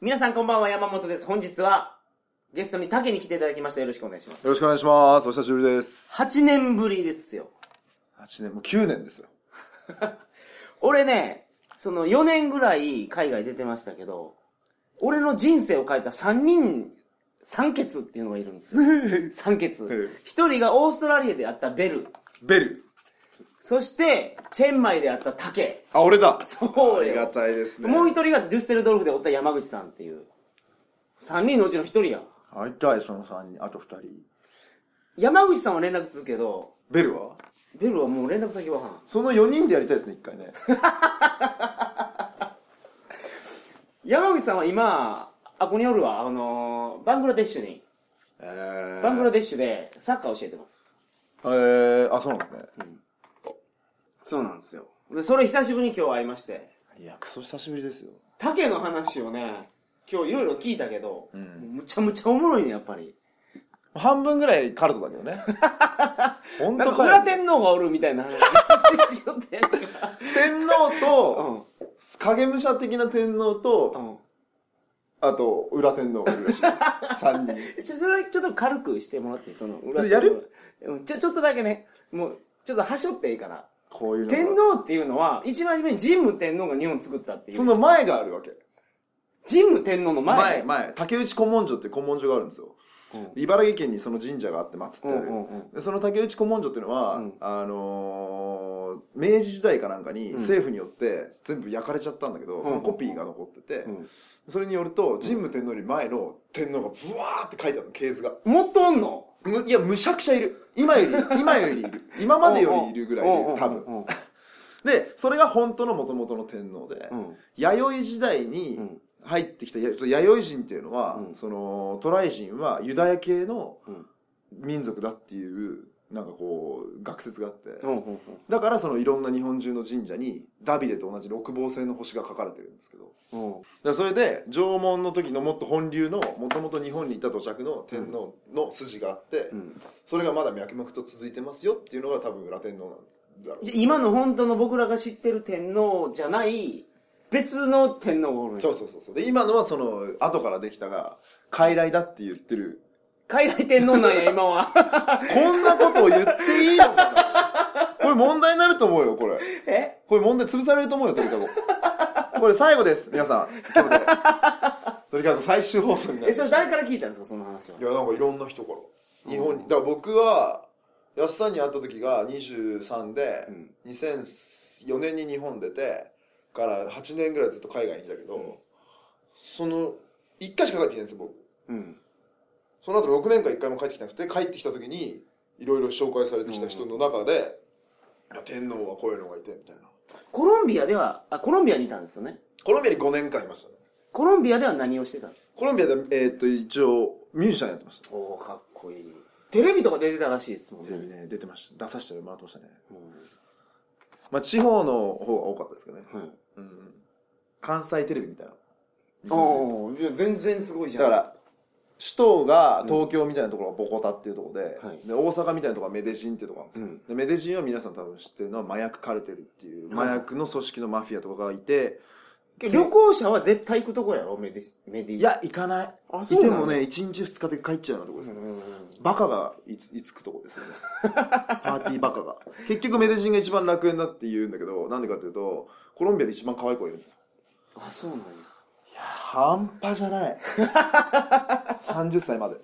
皆さんこんばんは、山本です。本日は、ゲストに竹に来ていただきました。よろしくお願いします。よろしくお願いします。お久しぶりです。8年ぶりですよ。8年、もう9年ですよ。俺ね、その4年ぐらい海外出てましたけど、俺の人生を変えた3人、三欠っていうのがいるんですよ。三欠。一人がオーストラリアであったベル。ベル。そして、チェンマイであった竹。あ、俺だ。そうよありがたいですね。もう一人がデュッセルドルフでおった山口さんっていう。3人のうちの1人やん。会いたい、その3人。あと2人。山口さんは連絡するけど、ベルは？ベルはもう連絡先わからん。その4人でやりたいですね、一回ね。山口さんは今、あ、ここにおるわ、あのーバングラデシュに、えバングラデシュでサッカー教えてます。えー、あ、そうなんですね。そうなんですよ。で、それ久しぶりに今日会いまして、いや、クソ久しぶりですよ。竹の話をね、今日いろいろ聞いたけど、うんむちゃむちゃおもろいね、やっぱり。半分ぐらいカルトだけどね。本当かよ。か裏天皇がおるみたいな話。天皇と、影武者的な天皇うと、ん。あと、裏天皇がいるらしい。3人。うん。ちょ、それちょっと軽くしてもらってその裏天皇やる？うんちょ、ちょっとだけね、もう、ちょっとはしょっていいから。こういうのが天皇っていうのは、一番初めに神武天皇が日本作ったっていう。その前があるわけ。神武天皇の前。前、前。竹内古文書っていう古文書があるんですよ。うん茨城県にその神社があって祀ってある。うんうんうん。でその竹内古文書っていうのは、うんあのー明治時代かなんかにうん。政府によって全部焼かれちゃったんだけど、ん。そのコピーが残ってて、うん。それによると神武天皇より前の天皇がブワーって書いてあるの系図が。もっとおんの？むいやむしゃくちゃいる。今より 今よりいる。今までよりいるぐらいいる多分。でそれが本当の元々の天皇で、うん。弥生時代うにん。入ってきたや弥生人っていうのは、うん。その渡来人はユダヤ系のうん。民族だっていうなんかこう学説があって、だからそのいろんな日本中の神社にダビデと同じ六芒星の星が書かれてるんですけど。それで縄文の時のもっと本流のもともと日本にいた土着の天皇の筋があって、うん。それがまだ脈々と続いてますよっていうのが多分裏天皇なんだろう。今の本当の僕らが知ってる天皇じゃない別の天皇がおるそうそうそうそうで今のはその後からできたが傀儡だって言ってる海外天皇なんや今は。こんなことを言っていいのかな？これ問題になると思うよこれ。え？これ問題潰されると思うよ鳥かごこれ最後です皆さん。今日で。鳥かご最終放送になるえそれ誰から聞いたんですかその話は？いやなんかいろんな人から。日本に。だから僕は安さんに会った時が23で、うん。2004年に日本出てから8年ぐらいずっと海外にいたけど、うん。その1回しか帰ってきてないんですよ僕。うんその後6年間1回も帰ってきてなくて帰ってきた時にいろいろ紹介されてきた人の中で、いや天皇はこういうのがいてみたいな。コロンビアではあコロンビアにいたんですよね。コロンビアに5年間いましたね。コロンビアでは何をしてたんですか？コロンビアで、えーっと一応ミュージシャンやってました。おおかっこいい。テレビとか出てたらしいですもんね。テレビね出てました。出させてもらってましたね。うん。まあ地方の方が多かったですけどね、はいうん、関西テレビみたいな。おおいや全然すごいじゃないですか首都が東京みたいなところがボコタっていうところで,、はい。で大阪みたいなところがメデジンっていうところなんですよ、うん。でメデジンは皆さん多分知ってるのは麻薬カルテルっていうはい麻薬の組織のマフィアとかがいて、旅行者は絶対行くとこやろ？メディスメディいや行かない。あそういてもね1日2日で帰っちゃうようなところです、うんうんうん。バカがいついつくとこですよね。パーティーバカが。結局メデジンが一番楽園だって言うんだけどなんでかっていうとコロンビアで一番可愛い子がいるんですよ。あそうなんや半端じゃない。30歳まで。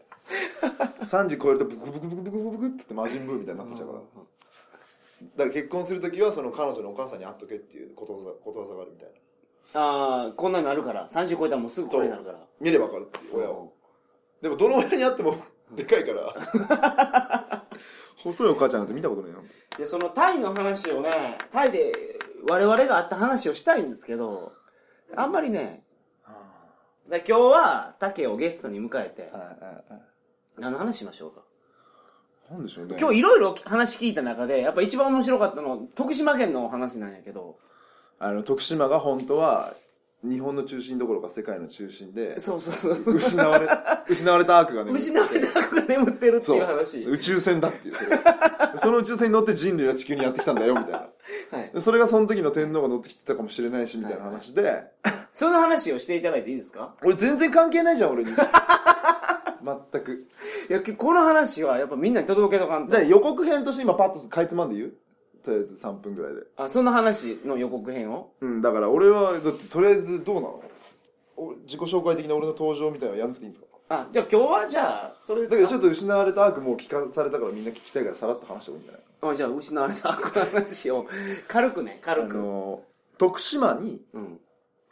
3時超えるとブクブクブクブクブクってって魔人ブーみたいになってちゃうから。だから結婚する時はその彼女のお母さんに会っとけっていうことわざことわざがあるみたいな。ああこんなになるから。30超えたらもうすぐこれになるから。見れば分かるっていう親をでもどの親に会っても でかいから。細いお母ちゃんなんて見たことないよ。でそのタイの話をねタイで我々があった話をしたいんですけどあんまりねで今日は竹をゲストに迎えて。何の話しましょうか？なんでしょうね。今日いろいろ話聞いた中でやっぱ一番面白かったのは徳島県の話なんやけど。あの徳島が本当は日本の中心どころか世界の中心でそうそうそう。失われ 失われたアークがね失われた悪が眠ってるっていう話。宇宙船だっていうそれ。その宇宙船に乗って人類は地球にやってきたんだよみたいな。はい。でそれがその時の天皇が乗ってきてたかもしれないしみたいな話でその話をしていただいていいですか？俺全然関係ないじゃん俺に。全く。いやこの話はやっぱみんなに届けとかんと。で予告編として今パッとかいつまんで言う？とりあえず3分ぐらいで。あその話の予告編を？うんだから俺はだってとりあえずどうなの？俺自己紹介的な俺の登場みたいなのやんなくていいんですか？あじゃあ今日はじゃあそれでだけどちょっと失われた悪もう聞かされたからみんな聞きたいからさらっと話した方がいいんじゃない？あじゃあ失われたこの話を。軽くね軽あく、の徳島にうん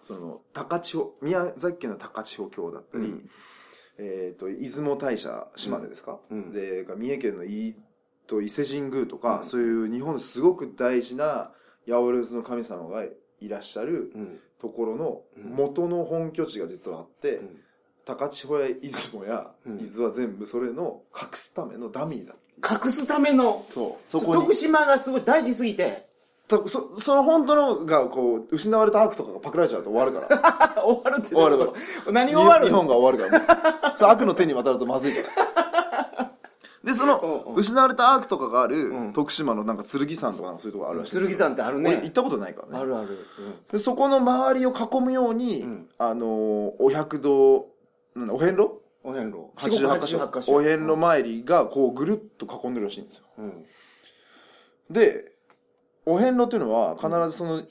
その高千穂宮崎県の高千穂峡だったり、うん。えー、と出雲大社島根ですか、うん。で三重県の伊と伊勢神宮とか、うん。そういう日本のすごく大事な八百万の神様がいらっしゃるうん。ところのうん。元の本拠地が実はあって、うん。高千穂や出雲やうん。伊豆は全部それの隠すためのダミーだ隠すための。そう。そこに徳島がすごい大事すぎて。たそその本当のがこう失われた悪とかがパクられちゃうと終わるから。終わるって終わるどういうこと何が終わる日本が終わるから。そう悪の手に渡るとまずいから。でその失われたアークとかがあるうん。徳島のなんか剣山とかそういうとこあるらしい剣山ってあるね。俺行ったことないからね。あるある、でそこの周りを囲むように、うん。あのーお百道なんだお遍路？お遍路。88箇所。お遍路参りがこうぐるっと囲んでるらしいんですよ。うん。でお遍路っていうのは必ずその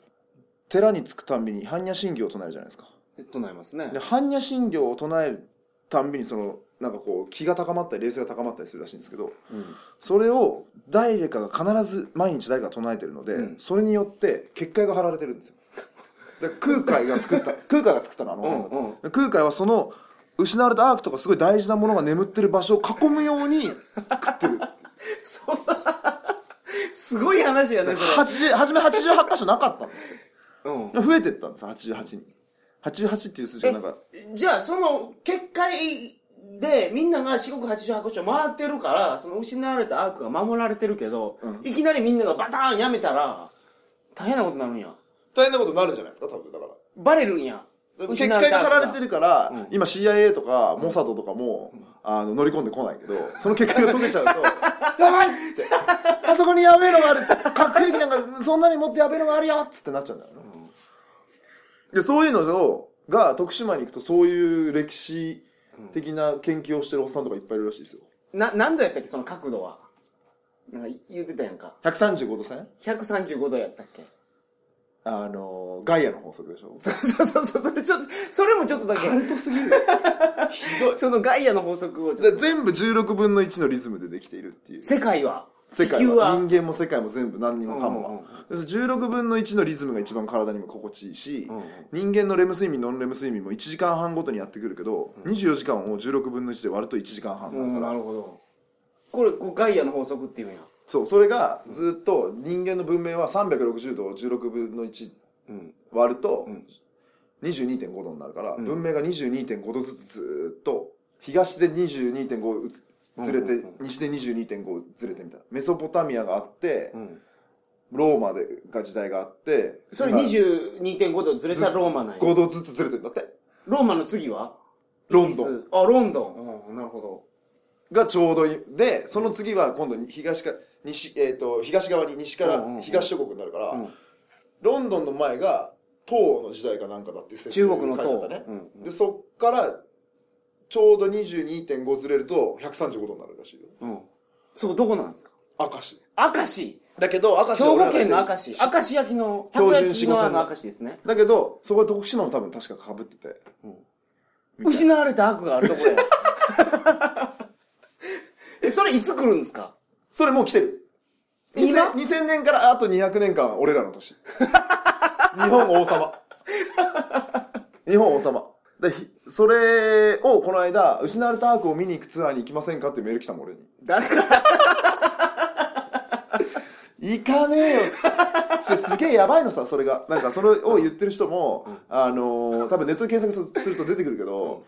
寺に着くたんびに般若心経を唱えるじゃないですか。えっとなりますね。で般若心経を唱えるたんびにそのなんかこう気が高まったり冷静が高まったりするらしいんですけどうん。それを誰かが必ず毎日誰かが唱えてるので、うん。それによって結界が張られてるんですよ。で 空海が作った 空海が作ったのあのうんうん。で空海はその失われたアークとかすごい大事なものが眠ってる場所を囲むように作ってる。そんなすごい話やねそれ。80初め88箇所なかったんですってうん。増えてったんです88に。88っていう数字がなんか。じゃあその結界でみんなが四国88箇所回ってるからその失われたアークが守られてるけど、うん。いきなりみんながバターンやめたら大変なことになるんや。大変なことになるんじゃないですか多分だから。バレるんや結界が張られてるから、うん。今 CIA とかモサドとかも、あの乗り込んでこないけどその結界が解けちゃうと「やばい!」っつって「あそこにやべえのがある」核兵器なんかそんなに持ってやべえのがあるよ」っつってなっちゃうんだよね、でそういうのをが徳島に行くとそういう歴史的な研究をしてるおっさんとかいっぱいいるらしいですよ。な何度やったっけその角度は。なんか言ってたやんか。135度線？135度やったっけあのガイアの法則でしょ？そうそうそうそれちょっとそれもちょっとだけ。カルトすぎる ひどい。そのガイアの法則をちょっと。で全部16分の1のリズムでできているっていう。世界は。世界地球は。は人間も世界も全部何にもかもが、うんうんでその16分の1のリズムが一番体にも心地いいし、うんうん。人間のレム睡眠ノンレム睡眠も1時間半ごとにやってくるけど、24時間を16分の1で割ると1時間半だうんから、なるほど。これこうガイアの法則っていうんやそうそれがずっと人間の文明は360度を16分の1うん。割るとうん22.5度になるから、うん。文明が22.5度ずつずっと東で22.5ずずれて、西で22.5ずれてみたいな。メソポタミアがあって、うん。ローマでが時代があってそれ今22.5度ずれたローマなんや？5度ずつずれてるんだって。ローマの次は？ロンドン。あロンドン。うんなるほがちょうどいい。でその次は今度東か西、えー、と東側に西からうんうんうん。東諸国になるから、うん。ロンドンの前が唐の時代かなんかだって説中国の唐。書いてあったね、うんでそっからちょうど22.5ずれると135度になるらしいよ。うん。そうどこなんですか？明石。明石。だけど明石兵庫県の明石。明石焼きのたこ焼きの明石ですね。だけどそこは徳島も多分確かかぶってて、うん。失われた悪があるところや えそれいつ来るんですか？それもう来てる。今？2000, 2000年からあと200年間俺らの年。日本王様。日本王様。でひそれをこの間失われたアークを見に行くツアーに行きませんかってメール来たもん俺に。誰か。行かねえよ。それすげえやばいのさそれが。なんかそれを言ってる人も、あのー多分ネットで検索すると出てくるけど、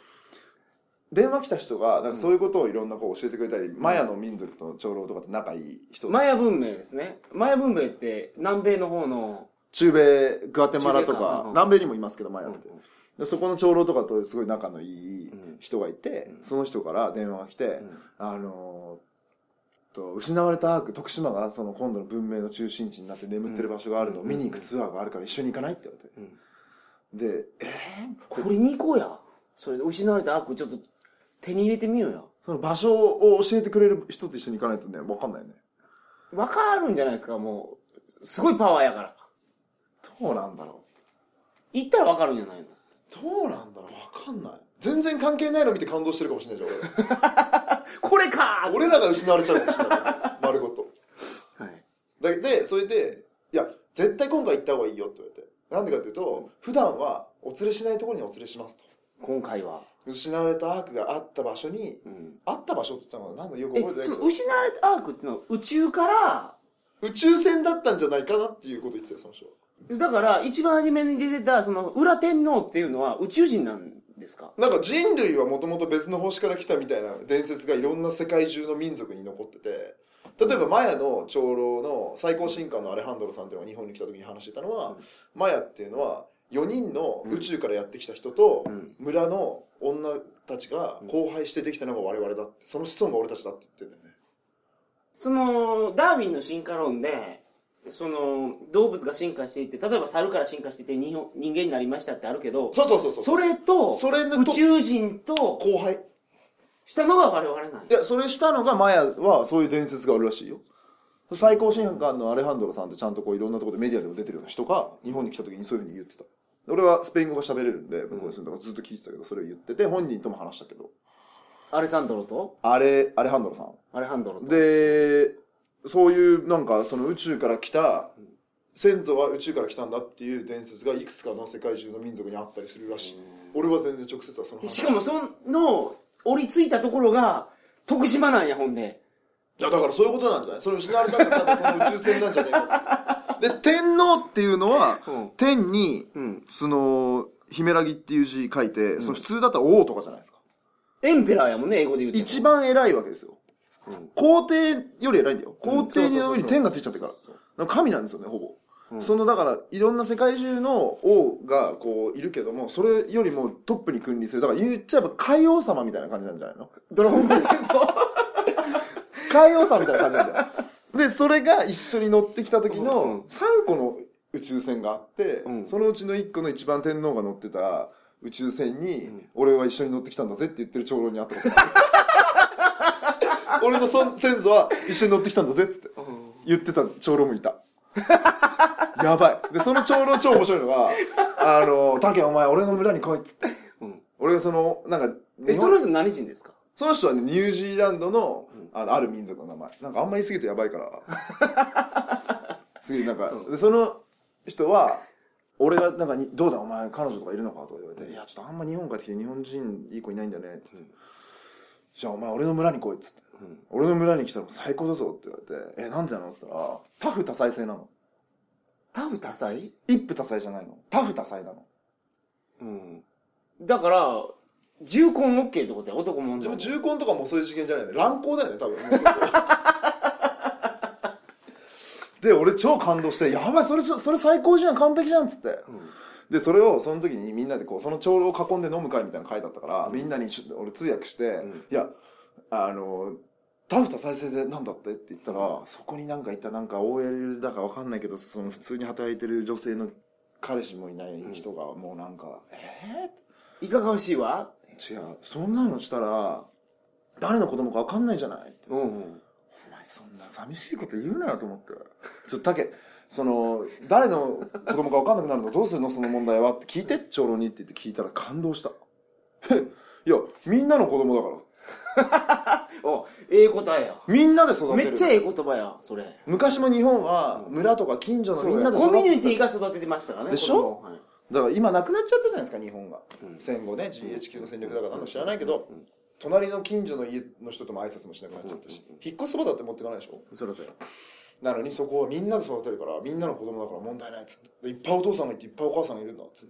電話来た人がなんかそういうことをいろんなこう教えてくれたり、マヤの民族との長老とかと仲いい人。マヤ文明ですね。マヤ文明って南米の方の中米グアテマラとか南米にもいますけどマヤって、うんでそこの長老とかとすごい仲のいいうん人がいて、うん。その人から電話が来て、ん。あのーと失われたアーク徳島がその今度の文明の中心地になって眠ってる場所があるのを見に行くツアーがあるから一緒に行かないって言われて、でえー、これに行こうや。それで失われたアークちょっと手に入れてみようやその場所を教えてくれる人と一緒に行かないとね分かんないよね。わかるんじゃないですかもう。すごいパワーやから。どうなんだろ行ったらわかるんじゃないの？うどうなんだろう分かんない。全然関係ないの見て感動してるかもしれないじゃん これか俺俺らが失われちゃうかもしれない丸ごと。はい。ででそれでいや絶対今回行った方がいいよって言われて。なんでかっていうと普段はお連れしないところにお連れしますと。今回は、失われたアークがあった場所にうん、あった場所って言ったのかな？なんだよくえ覚えてないけど。その失われたアークっていうのは宇宙から？宇宙船だったんじゃないかなっていうこと言ってたよその人は。だから一番初めに出てたその裏天皇っていうのは宇宙人なんですか？なんか人類はもともと別の星から来たみたいな伝説がいろんな世界中の民族に残ってて例えばマヤの長老の最高神官のアレハンドロさんっていうのが日本に来た時に話してたのは、うん。マヤっていうのは4人の宇宙からやってきた人とうん。村の女たちが交配してできたのが我々だってその子孫が俺たちだって言ってんだよね。そのダーウィンの進化論でその動物が進化していって例えば猿から進化していって人人間になりましたってあるけどそうそうそうそうそれとそれ宇宙人と交配したのが我々なんやいやそれしたのがマヤはそういう伝説があるらしいよ。最高神官のアレハンドロさんってちゃんとこういろんなところでメディアでも出てるような人が日本に来た時にそういうふうに言ってた俺はスペイン語が喋れるんで向こうに住んだからずっと聞いてたけどそれを言ってて本人とも話したけど。アレサンドロと？あれアレハンドロさん。アレハンドロと。でそういうなんかその宇宙から来た先祖は宇宙から来たんだっていう伝説がいくつかの世界中の民族にあったりするらしい。俺は全然直接はその話。しかもその折り着いたところが徳島なんやほんでいやだからそういうことなんじゃない？それ失われたのが多分その宇宙船なんじゃないかで天皇っていうのはうん。天にうん。そのヒメラギっていう字書いて、その普通だったら王とかじゃないですか。エンペラーやもんね英語で言うと。一番偉いわけですよ。うん。皇帝より偉いんだよ。皇帝の上に天がついちゃってるから。神なんですよねほぼ、うん。そのだからいろんな世界中の王がこういるけどもそれよりもトップに君臨する。だから言っちゃえば海王様みたいな感じなんじゃないの？ドラゴンボールで言うと海王様みたいな感じなんだよ。でそれが一緒に乗ってきた時うん。の3個の宇宙船があって、うん。そのうちの1個の一番天皇が乗ってた宇宙船に、うん。俺は一緒に乗ってきたんだぜって言ってる長老に会ったことある俺の先祖は一緒に乗ってきたんだぜっつって。言ってた長老もいた。やばい。でその長老超面白いのが「あの竹お前俺の村に来い」っつって。うん。俺がそのなんかえその人何人ですか？その人はね、ニュージーランドのうんあのある民族の名前。なんかあんま言い過ぎるとやばいから。すげえなんか、でその人は、俺がなんかに、どうだお前彼女とかいるのかとか言われて、いやちょっとあんま日本帰ってきて日本人いい子いないんだよねって言って、じゃあお前俺の村に来いっつって。うん俺の村に来たら最高だぞって言われて、え、なんでなの？って言ったら、タフ多彩性なの。タフ多彩？一夫多妻じゃないの。タフ多彩なの。うんだから重婚 OK ってことや男も女も。でも重婚とかもそういう事件じゃないね。乱行だよね、多分。で、俺超感動して、やばい、それ、それ最高じゃん、完璧じゃんっつって。うん。で、それをその時にみんなでこう、その長老を囲んで飲む会みたいな会だったから、うん。みんなにちょっと俺通訳して、ん。いや、あの、タフタ再生でなんだってって言ったら、そこになんかいたなんか OL だかわかんないけど、その普通に働いてる女性の彼氏もいない人がもうなんか、えいかがわしいわ？ー、違う、そんなのしたら、誰の子供かわかんないじゃない。ってうんうん。お前そんな寂しいこと言うなよと思って。ちょっと、たけ、その、誰の子供か分かんなくなるのどうするのその問題は。って聞いて、長老にって言って聞いたら感動した。いや、みんなの子供だから。おええ答えや。みんなで育てる。めっちゃええ言葉やそれ。昔も日本は村とか近所のみんなで育てコミュニティが育ててましたからねでしょ？はいだから今なくなっちゃったじゃないですか、日本が。うん。戦後ね、GHQ の戦略だから。なん。だか知らないけど、うん。隣の近所の家の人とも挨拶もしなくなっちゃったし、引っ越しそばだって持っていかないでしょ？そろそろなのにそこはみんなで育てるからみんなの子供だから問題ないっつって。でいっぱいお父さんがいていっぱいお母さんがいるんだっつっ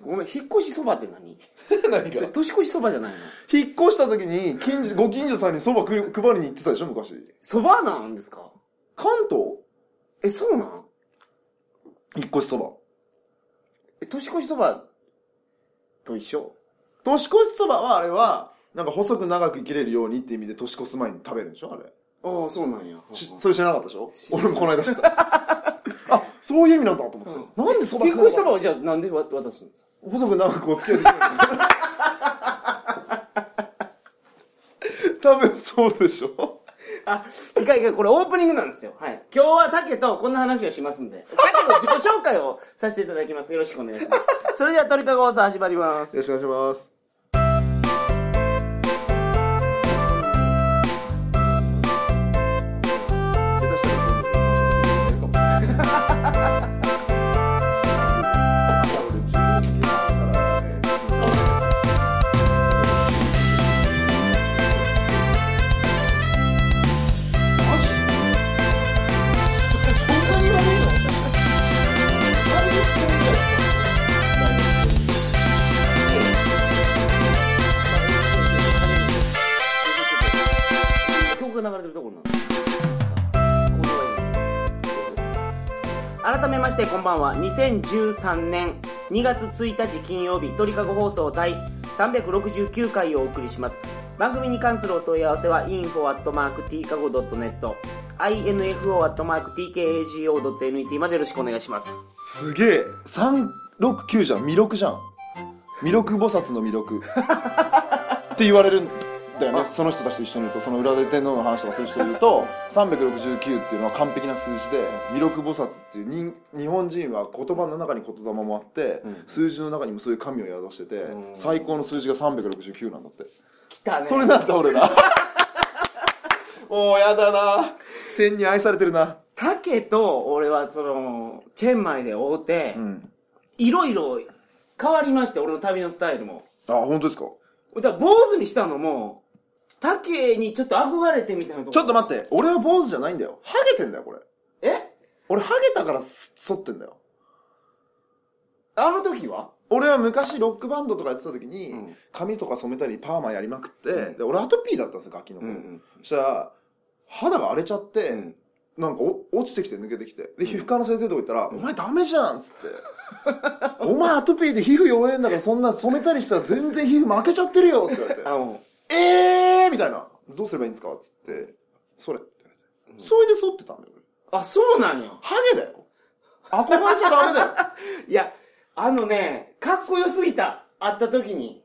ごめん引っ越しそばって何？て 何が？年越しそばじゃないの？引っ越した時に近所ご近所さんにそば配りに行ってたでしょ昔。そばなんですか？関東？えそうなん？引っ越しそばえ年越しそばと一緒？年越しそばはあれはなんか細く長く生きれるようにって意味で年越す前に食べるんでしょ？あれ。ああそうなんや。しそれ知らなかったでしょ？俺もこの間知った。あそういう意味なんだと思って、なんでそば結婚した場合じゃあなんでわ渡すんですか細く長くお付き合いできる 多分そうでしょあ、いかいか、これオープニングなんですよ。はい。今日は竹とこんな話をしますんで、竹の自己紹介をさせていただきます。よろしくお願いします。それでは鳥かご放送始まります。よろしくお願いしますが流れてるところなんです。改めましてこんばんは。2013年2月1日金曜日鳥かご放送第369回をお送りします。番組に関するお問い合わせは info.tkago.net info.tkago.net までよろしくお願いします。すげえ。369じゃん。弥勒じゃん。弥勒菩薩の弥勒って言われるんだよね。その人たちと一緒にいるとその裏で天皇の話とかする人いると 369っていうのは完璧な数字で弥勒菩薩っていうに日本人は言葉の中に言霊もあって、うん。数字の中にもそういう神を宿してて、うん。最高の数字が369なんだって。来たね。それなんだ俺ら。もうやだな。天に愛されてるな。竹と俺はそのチェンマイで会うてうん。いろいろ変わりまして俺の旅のスタイルも。あ本当ですか？だから坊主にしたのも竹にちょっと憧れてみたいなとこ。ちょっと待って。俺は坊主じゃないんだよ。ハゲてんだよこれ。え？俺ハゲたからす剃ってんだよ。あの時は？俺は昔ロックバンドとかやってた時に、うん。髪とか染めたりパーマやりまくって、うん。で俺アトピーだったんですよガキの頃、そしたら肌が荒れちゃって、うん。なんかお落ちてきて抜けてきて。で皮膚科の先生とこ行ったら「お前ダメじゃん」っつって「お前アトピーで皮膚弱えんだからそんな染めたりしたら全然皮膚負けちゃってるよ」って言われて。あの「えー!」みたいな「どうすればいいんですか?」っつって「それ」って。言われて、それで剃ってたんだよ。俺あそうなんや。ハゲだよ。憧れちゃダメだよ。いやあのねかっこよすぎた。会った時に。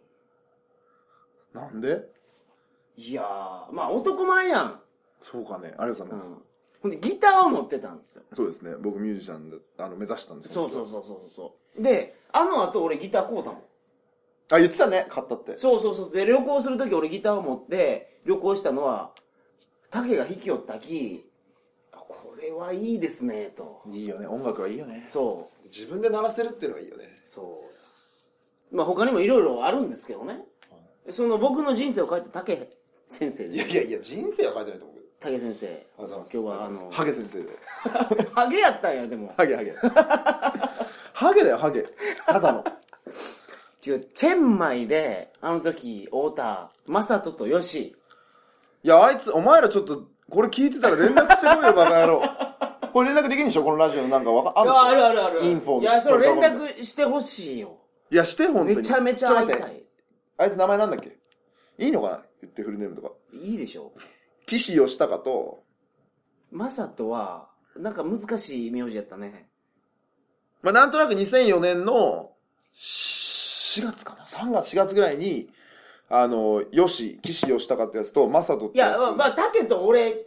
なんで？いやーまあ男前やん、そうかね。ありがとうございます、ほんでギターを持ってたんですよ。そうですね。僕ミュージシャンであの目指したんですそうそうそうそうそう。であの後俺ギター買うたもんあ言ってたね買ったって。そうそうそう。で旅行する時俺ギターを持って旅行したのは竹が弾きよったきあこれはいいですねと。いいよね音楽はいいよね。そう。自分で鳴らせるっていうのがいいよね。そう。まあ他にもいろいろあるんですけどね。その僕の人生を変えた竹先生です。いやいやいや人生は変えてないと思うけど竹先生。ありがとうございます。今日はあのハゲ先生で。ハゲやったんやでも。ハゲハゲ。ハゲだよハゲ。ただの違うチェンマイであの時太田正人とヨシいやあいつお前らちょっとこれ聞いてたら連絡してこいよバカ野郎。これ連絡できるんでしょこのラジオの。なんかわかあるあるあるある。インフォいやそれ連絡してほしいよ。いやして本当に。めちゃめちゃ会いたい。あいつ名前なんだっけ？いいのかな？言ってフルネームとか。いいでしょ。岸義孝と。正人はなんか難しい名字やったね。まあなんとなく2004年の4月かな？3月4月ぐらいにあの吉岸義孝ってやつと正人っていやつまあまあ竹と俺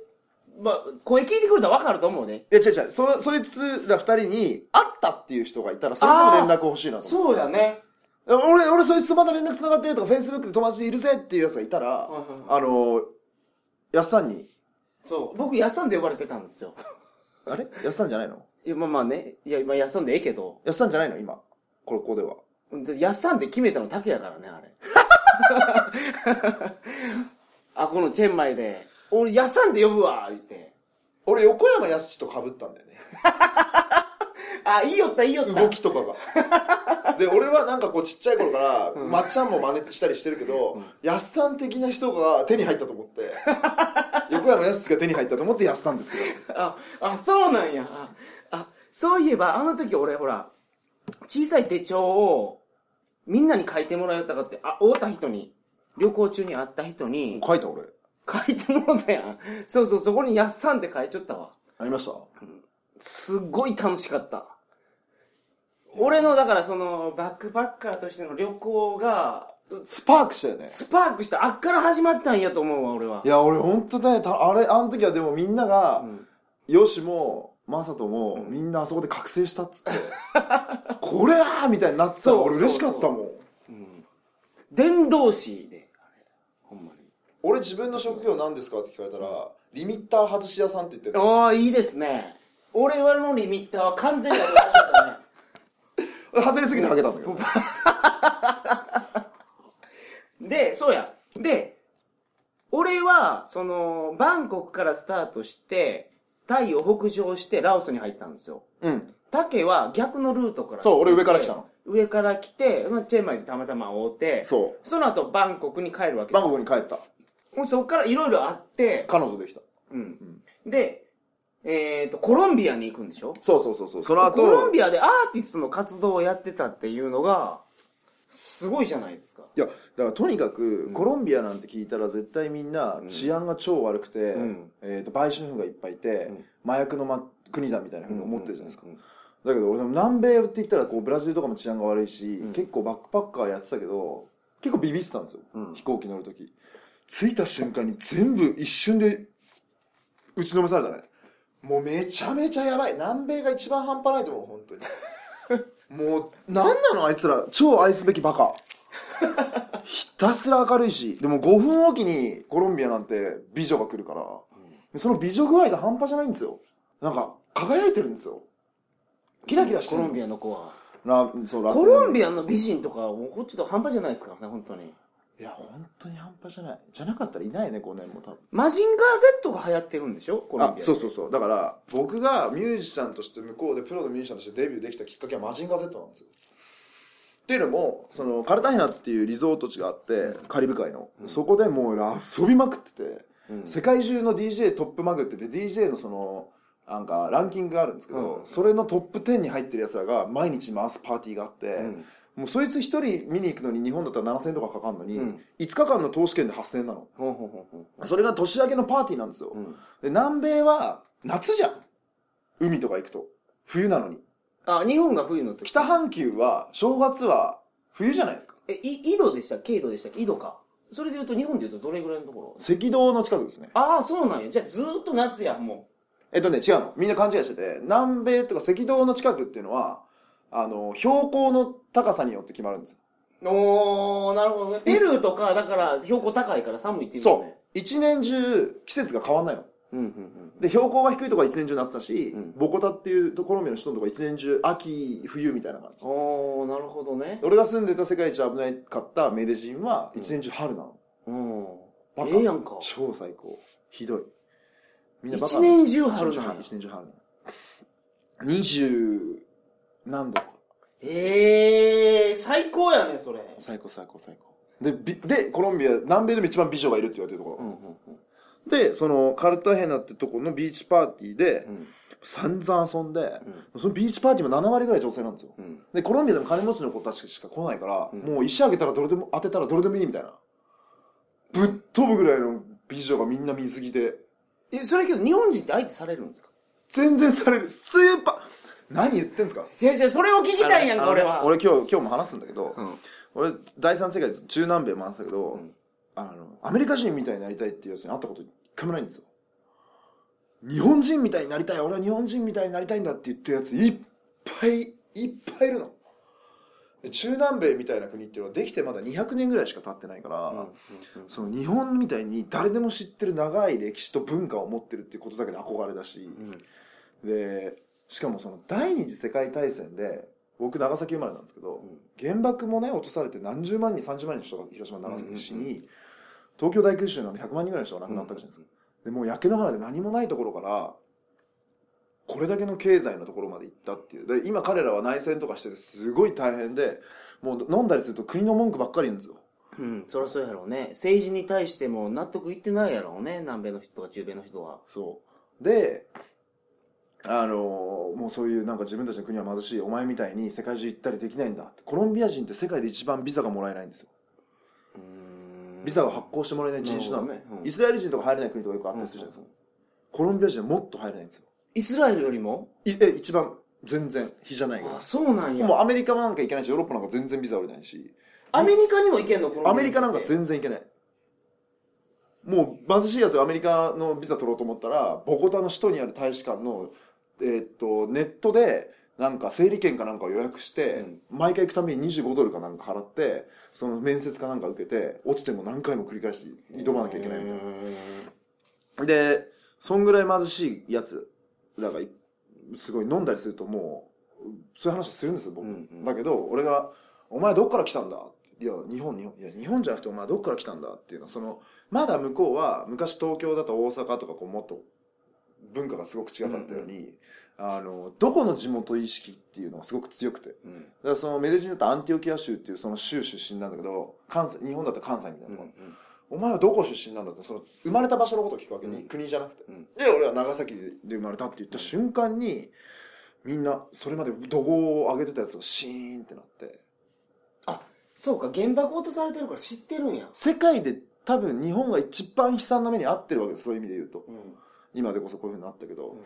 まあ声聞いてくれたら分かると思うね。いや違う違う。そそいつら二人に会ったっていう人がいたらそれでも連絡欲しいなと思そうやね。俺俺そいつとまだ連絡つながってるとかフェイスブックで友達でいるぜっていうやつがいたら、あのやっさんに。そう。僕やっさんで呼ばれてたんですよ。あれ？やっさんじゃないの？いやまあまあね。いやまあやっさんでええけど。やっさんじゃないの？今。これここでは。でやっさんで決めたの竹やからねあれ。あこのチェンマイで。俺やっさんで呼ぶわ言って。俺横山やすしと被ったんだよね。あいいよったいいよった。動きとかが。で俺はなんかこうちっちゃい頃から、うん。まっちゃんも真似したりしてるけど、やっさん的な人が手に入ったと思って。横山やすしが手に入ったと思ってやっさんですけど。ああそうなんや。ああそういえばあの時俺ほら小さい手帳をみんなに書いてもらえたかってあ会うた人に。旅行中に会った人に。書いた俺。書いてもらったやん。そうそうそこに「やっさん」って書いちゃったわ。ありました？すっごい楽しかった。俺の、だからその、バックパッカーとしての旅行が、スパークしたよね。スパークした、あっから始まったんやと思うわ、俺は。いや、俺ほんとね、たあれ、あの時はでもみんながう、ん。ヨシも、マサトも、うんみんなあそこで覚醒したっつって、これだみたいになってたら俺嬉しかったもん。うん伝道師で、あれ、ほんまに。俺自分の職業何ですかって聞かれたら、リミッター外し屋さんって言ってる。ああ、いいですね。俺はのリミッターは完全に外れちゃったね。外れすぎてハゲたんだけど。で、そうや。で、俺は、その、バンコクからスタートして、タイを北上してラオスに入ったんですよ。うん。タケは逆のルートから。そう、俺上から来たの。。上から来て、まあチェンマイでたまたま会うて、そその後バンコクに帰るわけう。バンコクに帰った。もうそこからいろいろあって、彼女できた。うん。で、えっ、と、コロンビアに行くんでしょ？そうそうそうそう。その後、コロンビアでアーティストの活動をやってたっていうのが、すごいじゃないですか。いや、だからとにかく、んコロンビアなんて聞いたら絶対みんな治安が超悪くて、んえー、と売春婦がいっぱいいて、ん麻薬の、ま、国だみたいなふうに思ってるじゃないですか。だけど俺南米って言ったらこうブラジルとかも治安が悪いし、うん結構バックパッカーやってたけど、結構ビビってたんですよ。うん飛行機乗るとき。着いた瞬間に全部一瞬で打ちのめされたね。もうめちゃめちゃやばい。南米が一番半端ないと思う、本当に。もう、なんなのあいつら。超愛すべきバカ。ひたすら明るいし、でも5分おきにコロンビアなんて美女が来るから、その美女具合が半端じゃないんですよ。なんか、輝いてるんですよ。キラキラしてるコロンビアの子は。ラそうラコロンビアアの美人とか、もうこっちと半端じゃないですからね、本当に。いや、本当に半端じゃない。じゃなかったらいないね、5年も多分。マジンガー Z が流行ってるんでしょ？コロンあビア。そうそうそう。だから僕がミュージシャンとして向こうでプロのミュージシャンとしてデビューできたきっかけはマジンガー Z なんですよ。っていうのもそのカルタヘナっていうリゾート地があってカリブ海の、そこでもう遊びまくってて、うん。世界中の DJ トップマグってて DJ のそのなんかランキングがあるんですけど、うん。それのトップ10に入ってるやつらが毎日回すパーティーがあって、うんもうそいつ一人見に行くのに日本だったら7000円とかかかるのに、うん。5日間の投資券で8000円なの。それが年明けのパーティーなんですよ、う。うん。で南米は夏じゃん。海とか行くと。冬なのに。あ、日本が冬の時。北半球は正月は冬じゃないですか。え、い井戸でしたっけ？井戸でしたっけ？井戸か。それで言うと、日本で言うとどれぐらいのところ？赤道の近くですね。ああ、そうなんや。じゃあずーっと夏や、もえっとね違うの。みんな勘違いしてて南米とか赤道の近くっていうのはあの標高の高さによって決まるんですよう。おー、なるほどね。ペルーとか、だから標高高いから寒いっていうそう。一年中季節が変わんないのう。うん、うん、で標高が低いところは一年中夏だし、うんボコタっていうとコロンビアの人のところは一年中秋冬みたいな感じうん。おー、なるほどね。俺が住んでた世界一危ないかったメデジンは一年中春なの、うん。バカええやんか。超最高ひどいみんなバカ一年中春一なんや年中春二十何度か。ええー、最高やね、それ。最高最高最高。でびでコロンビア南米でも一番美女がいるって言われてるところ、うん、うん、うん。でそのカルタヘナってとこのビーチパーティーでうん。散々遊んで、そのビーチパーティーも7割ぐらい女性なんですよ。うん。でコロンビアでも金持ちの子たちしか来ないから、うん。もう石あげたらどれでも当てたらどれでもいいみたいな。ぶっ飛ぶぐらいの美女がみんな水着でえ、それけど日本人って相手されるんですか？全然される。スーパー何言ってんすか？いやいや、それを聞きたいんやんか、俺は。俺今日今日も話すんだけど、うん。俺第三世界中南米もあったけど、うんあのアメリカ人みたいになりたいっていうやつに会ったこと一回もないんですよ日本人みたいになりたい俺は日本人みたいになりたいんだって言ってるやついっぱいいっぱいいるので中南米みたいな国っていうのはできてまだ200年ぐらいしか経ってないから、その日本みたいに誰でも知ってる長い歴史と文化を持ってるっていうことだけで憧れだし、うん。でしかもその第二次世界大戦で僕長崎生まれなんですけど、原爆もね落とされて何十万人30万人の人が広島長崎に東京大空襲なんで100万人ぐらいの人が亡くなったじゃないですか、でもう焼け野原で何もないところからこれだけの経済のところまで行ったっていう。で今彼らは内戦とかしててすごい大変でもう飲んだりすると国の文句ばっかり言うんですよ。うん、そりゃそうやろうね。政治に対しても納得いってないやろうね、南米の人とか中米の人は。そう。であのもうそういうなんか自分たちの国は貧しい。お前みたいに世界中行ったりできないんだ。ってコロンビア人って世界で一番ビザがもらえないんですよ。うん。ビザを発行してもらえない人種なの、ね。うん。イスラエル人とか入れない国とかよくあったりするじゃないですか、コロンビア人はもっと入れないんですよ。イスラエルよりも？いえ一番全然比じゃないけど。あそうなんや。もうアメリカなんか行けないしヨーロッパなんか全然ビザ下りないし。アメリカにも行けんの？アメリカなんか全然行けない。もう貧しいやつがアメリカのビザ取ろうと思ったらボコタの首都にある大使館の、えーっとネットでなんか整理券かなんかを予約して、毎回行くために25ドルかなんか払ってその面接かなんか受けて落ちても何回も繰り返し挑まなきゃいけないみたいな。でそんぐらい貧しいやつだからいすごい飲んだりするともうそういう話するんですよ僕、うんうん。だけど俺が「お前どっから来たんだ?」いや日本日本いや日本じゃなくてお前どっから来たんだ？っていうのはそのまだ向こうは昔東京だと大阪とかこうもっと文化がすごく違かったように、あのどこの地元意識っていうのがすごく強くて。だうん。からそのメデジンだとアンティオキア州っていうその州出身なんだけど関西日本だったら関西みたいな、お前はどこ出身なんだってその生まれた場所のことを聞くわけに、うん。国じゃなくて、うん。で俺は長崎で生まれたって言った瞬間にみんなそれまで怒号を上げてたやつがシーンってなって。あそうか原爆落とされてるから知ってるんや。世界で多分日本が一番悲惨な目に遭ってるわけですそういう意味で言うと。うん今でこそこういうふうになったけど、うん。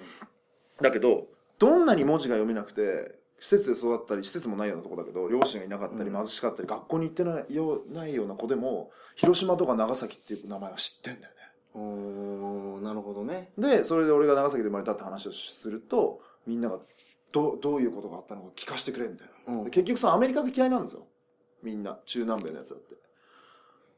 だけどどんなに文字が読めなくて施設で育ったり施設もないようなとこだけど両親がいなかったりうん。貧しかったり、学校に行ってないようないような子でも広島とか長崎っていう名前は知ってんだよね。おーなるほどね。でそれで俺が長崎で生まれたって話をするとみんながどどういうことがあったのか聞かせてくれみたいな、うん。で結局そのアメリカが嫌いなんですよ。みんな中南米のやつだって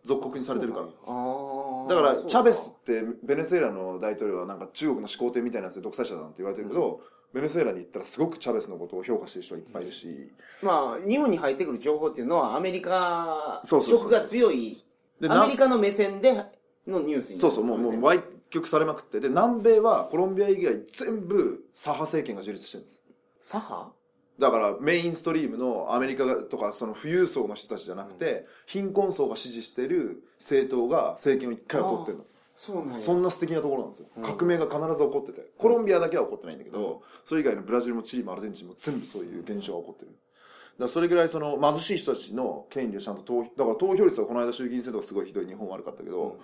属国にされてるから。だからチャベスってベネズエラの大統領はなんか中国の始皇帝みたいなやつで独裁者だなんて言われてるけど、ベネズエラに行ったらすごくチャベスのことを評価してる人がいっぱいいるし、まあ日本に入ってくる情報っていうのはアメリカそうそうそう。色が強いでアメリカの目線でのニュースにそうそうもうもう歪曲されまくって。で南米はコロンビア以外全部左派政権が樹立してるんです。左派？だからメインストリームのアメリカとかその富裕層の人たちじゃなくて、貧困層が支持してる政党が政権を一回は取ってるの。そうなんや。そんな素敵なところなんですよ、うん。革命が必ず起こってて。コロンビアだけは起こってないんだけど、それ以外のブラジルもチリもアルゼンチンも全部そういう現象が起こってる。だそれぐらいその貧しい人たちの権利をちゃんと投だから投票率はこの間衆議院選とかすごいひどい日本悪かったけど、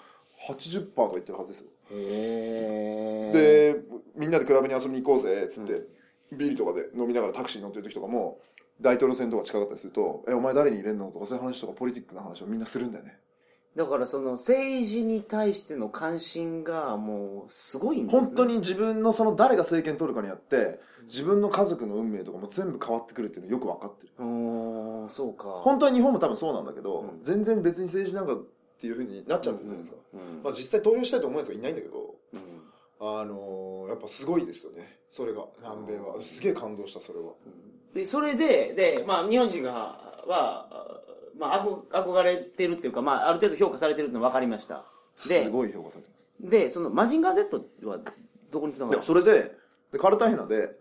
80%とか言ってるはずですよ。へえでみんなでクラブに遊びに行こうぜっつって、ビールとかで飲みながらタクシーに乗ってる時とかも大統領選とか近かったりすると「えお前誰に入れんの?」とかそういう話とかポリティックな話をみんなするんだよね。だからその政治に対しての関心がもうすごいんです、ね、本当に自分のその誰が政権取るかによって自分の家族の運命とかも全部変わってくるっていうのよく分かってる。おーそうか。本当は日本も多分そうなんだけど、うん。全然別に政治なんかっていうふうになっちゃうんじゃないですか、うん。まあ、実際投票したいと思うやつがいないんだけどうん。あのーやっぱすごいですよねそれが南米は。すげえ感動したそれは。でそれでで、まあ、日本人がは、まあ、憧憧れてるっていうか、まあ、ある程度評価されてるってのは分かりました。ですごい評価されてます。でそのマジンガー Z はどこにつながでるそれででカルタヘナで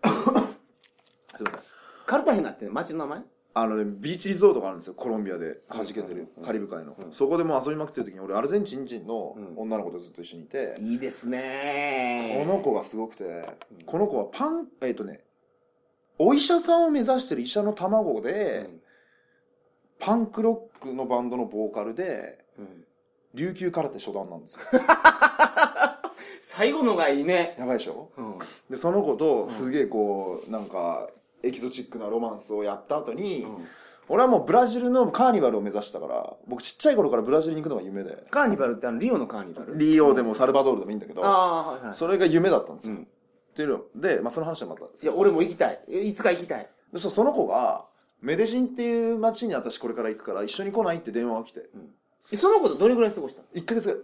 すいません。カルタヘナって町の名前？あのねビーチリゾートがあるんですよコロンビアで弾けてるうんカリブ海の、うん。そこでもう遊びまくってる時に俺アルゼンチン人のうん。女の子とずっと一緒にいて、いいですね。この子がすごくてこの子はパンえっ、とねお医者さんを目指してる医者の卵で、パンクロックのバンドのボーカルでうんうん。琉球空手初段なんですよ。最後のがいいね、やばいでしょ？うん。でその子とすげえこうなんかエキゾチックなロマンスをやった後に、俺はもうブラジルのカーニバルを目指したから僕ちっちゃい頃からブラジルに行くのが夢で。カーニバルってあのリオのカーニバル？リオでもサルバドールでもいいんだけどああはいはい。それが夢だったんですよ、うん。っていうので、まあ、その話はまたいや俺も行きたい。いつか行きたい。でそその子がメデジンっていう街に私これから行くから一緒に来ないって電話が来て。えその子とどれぐらい過ごしたの？1ヶ月。ぐらい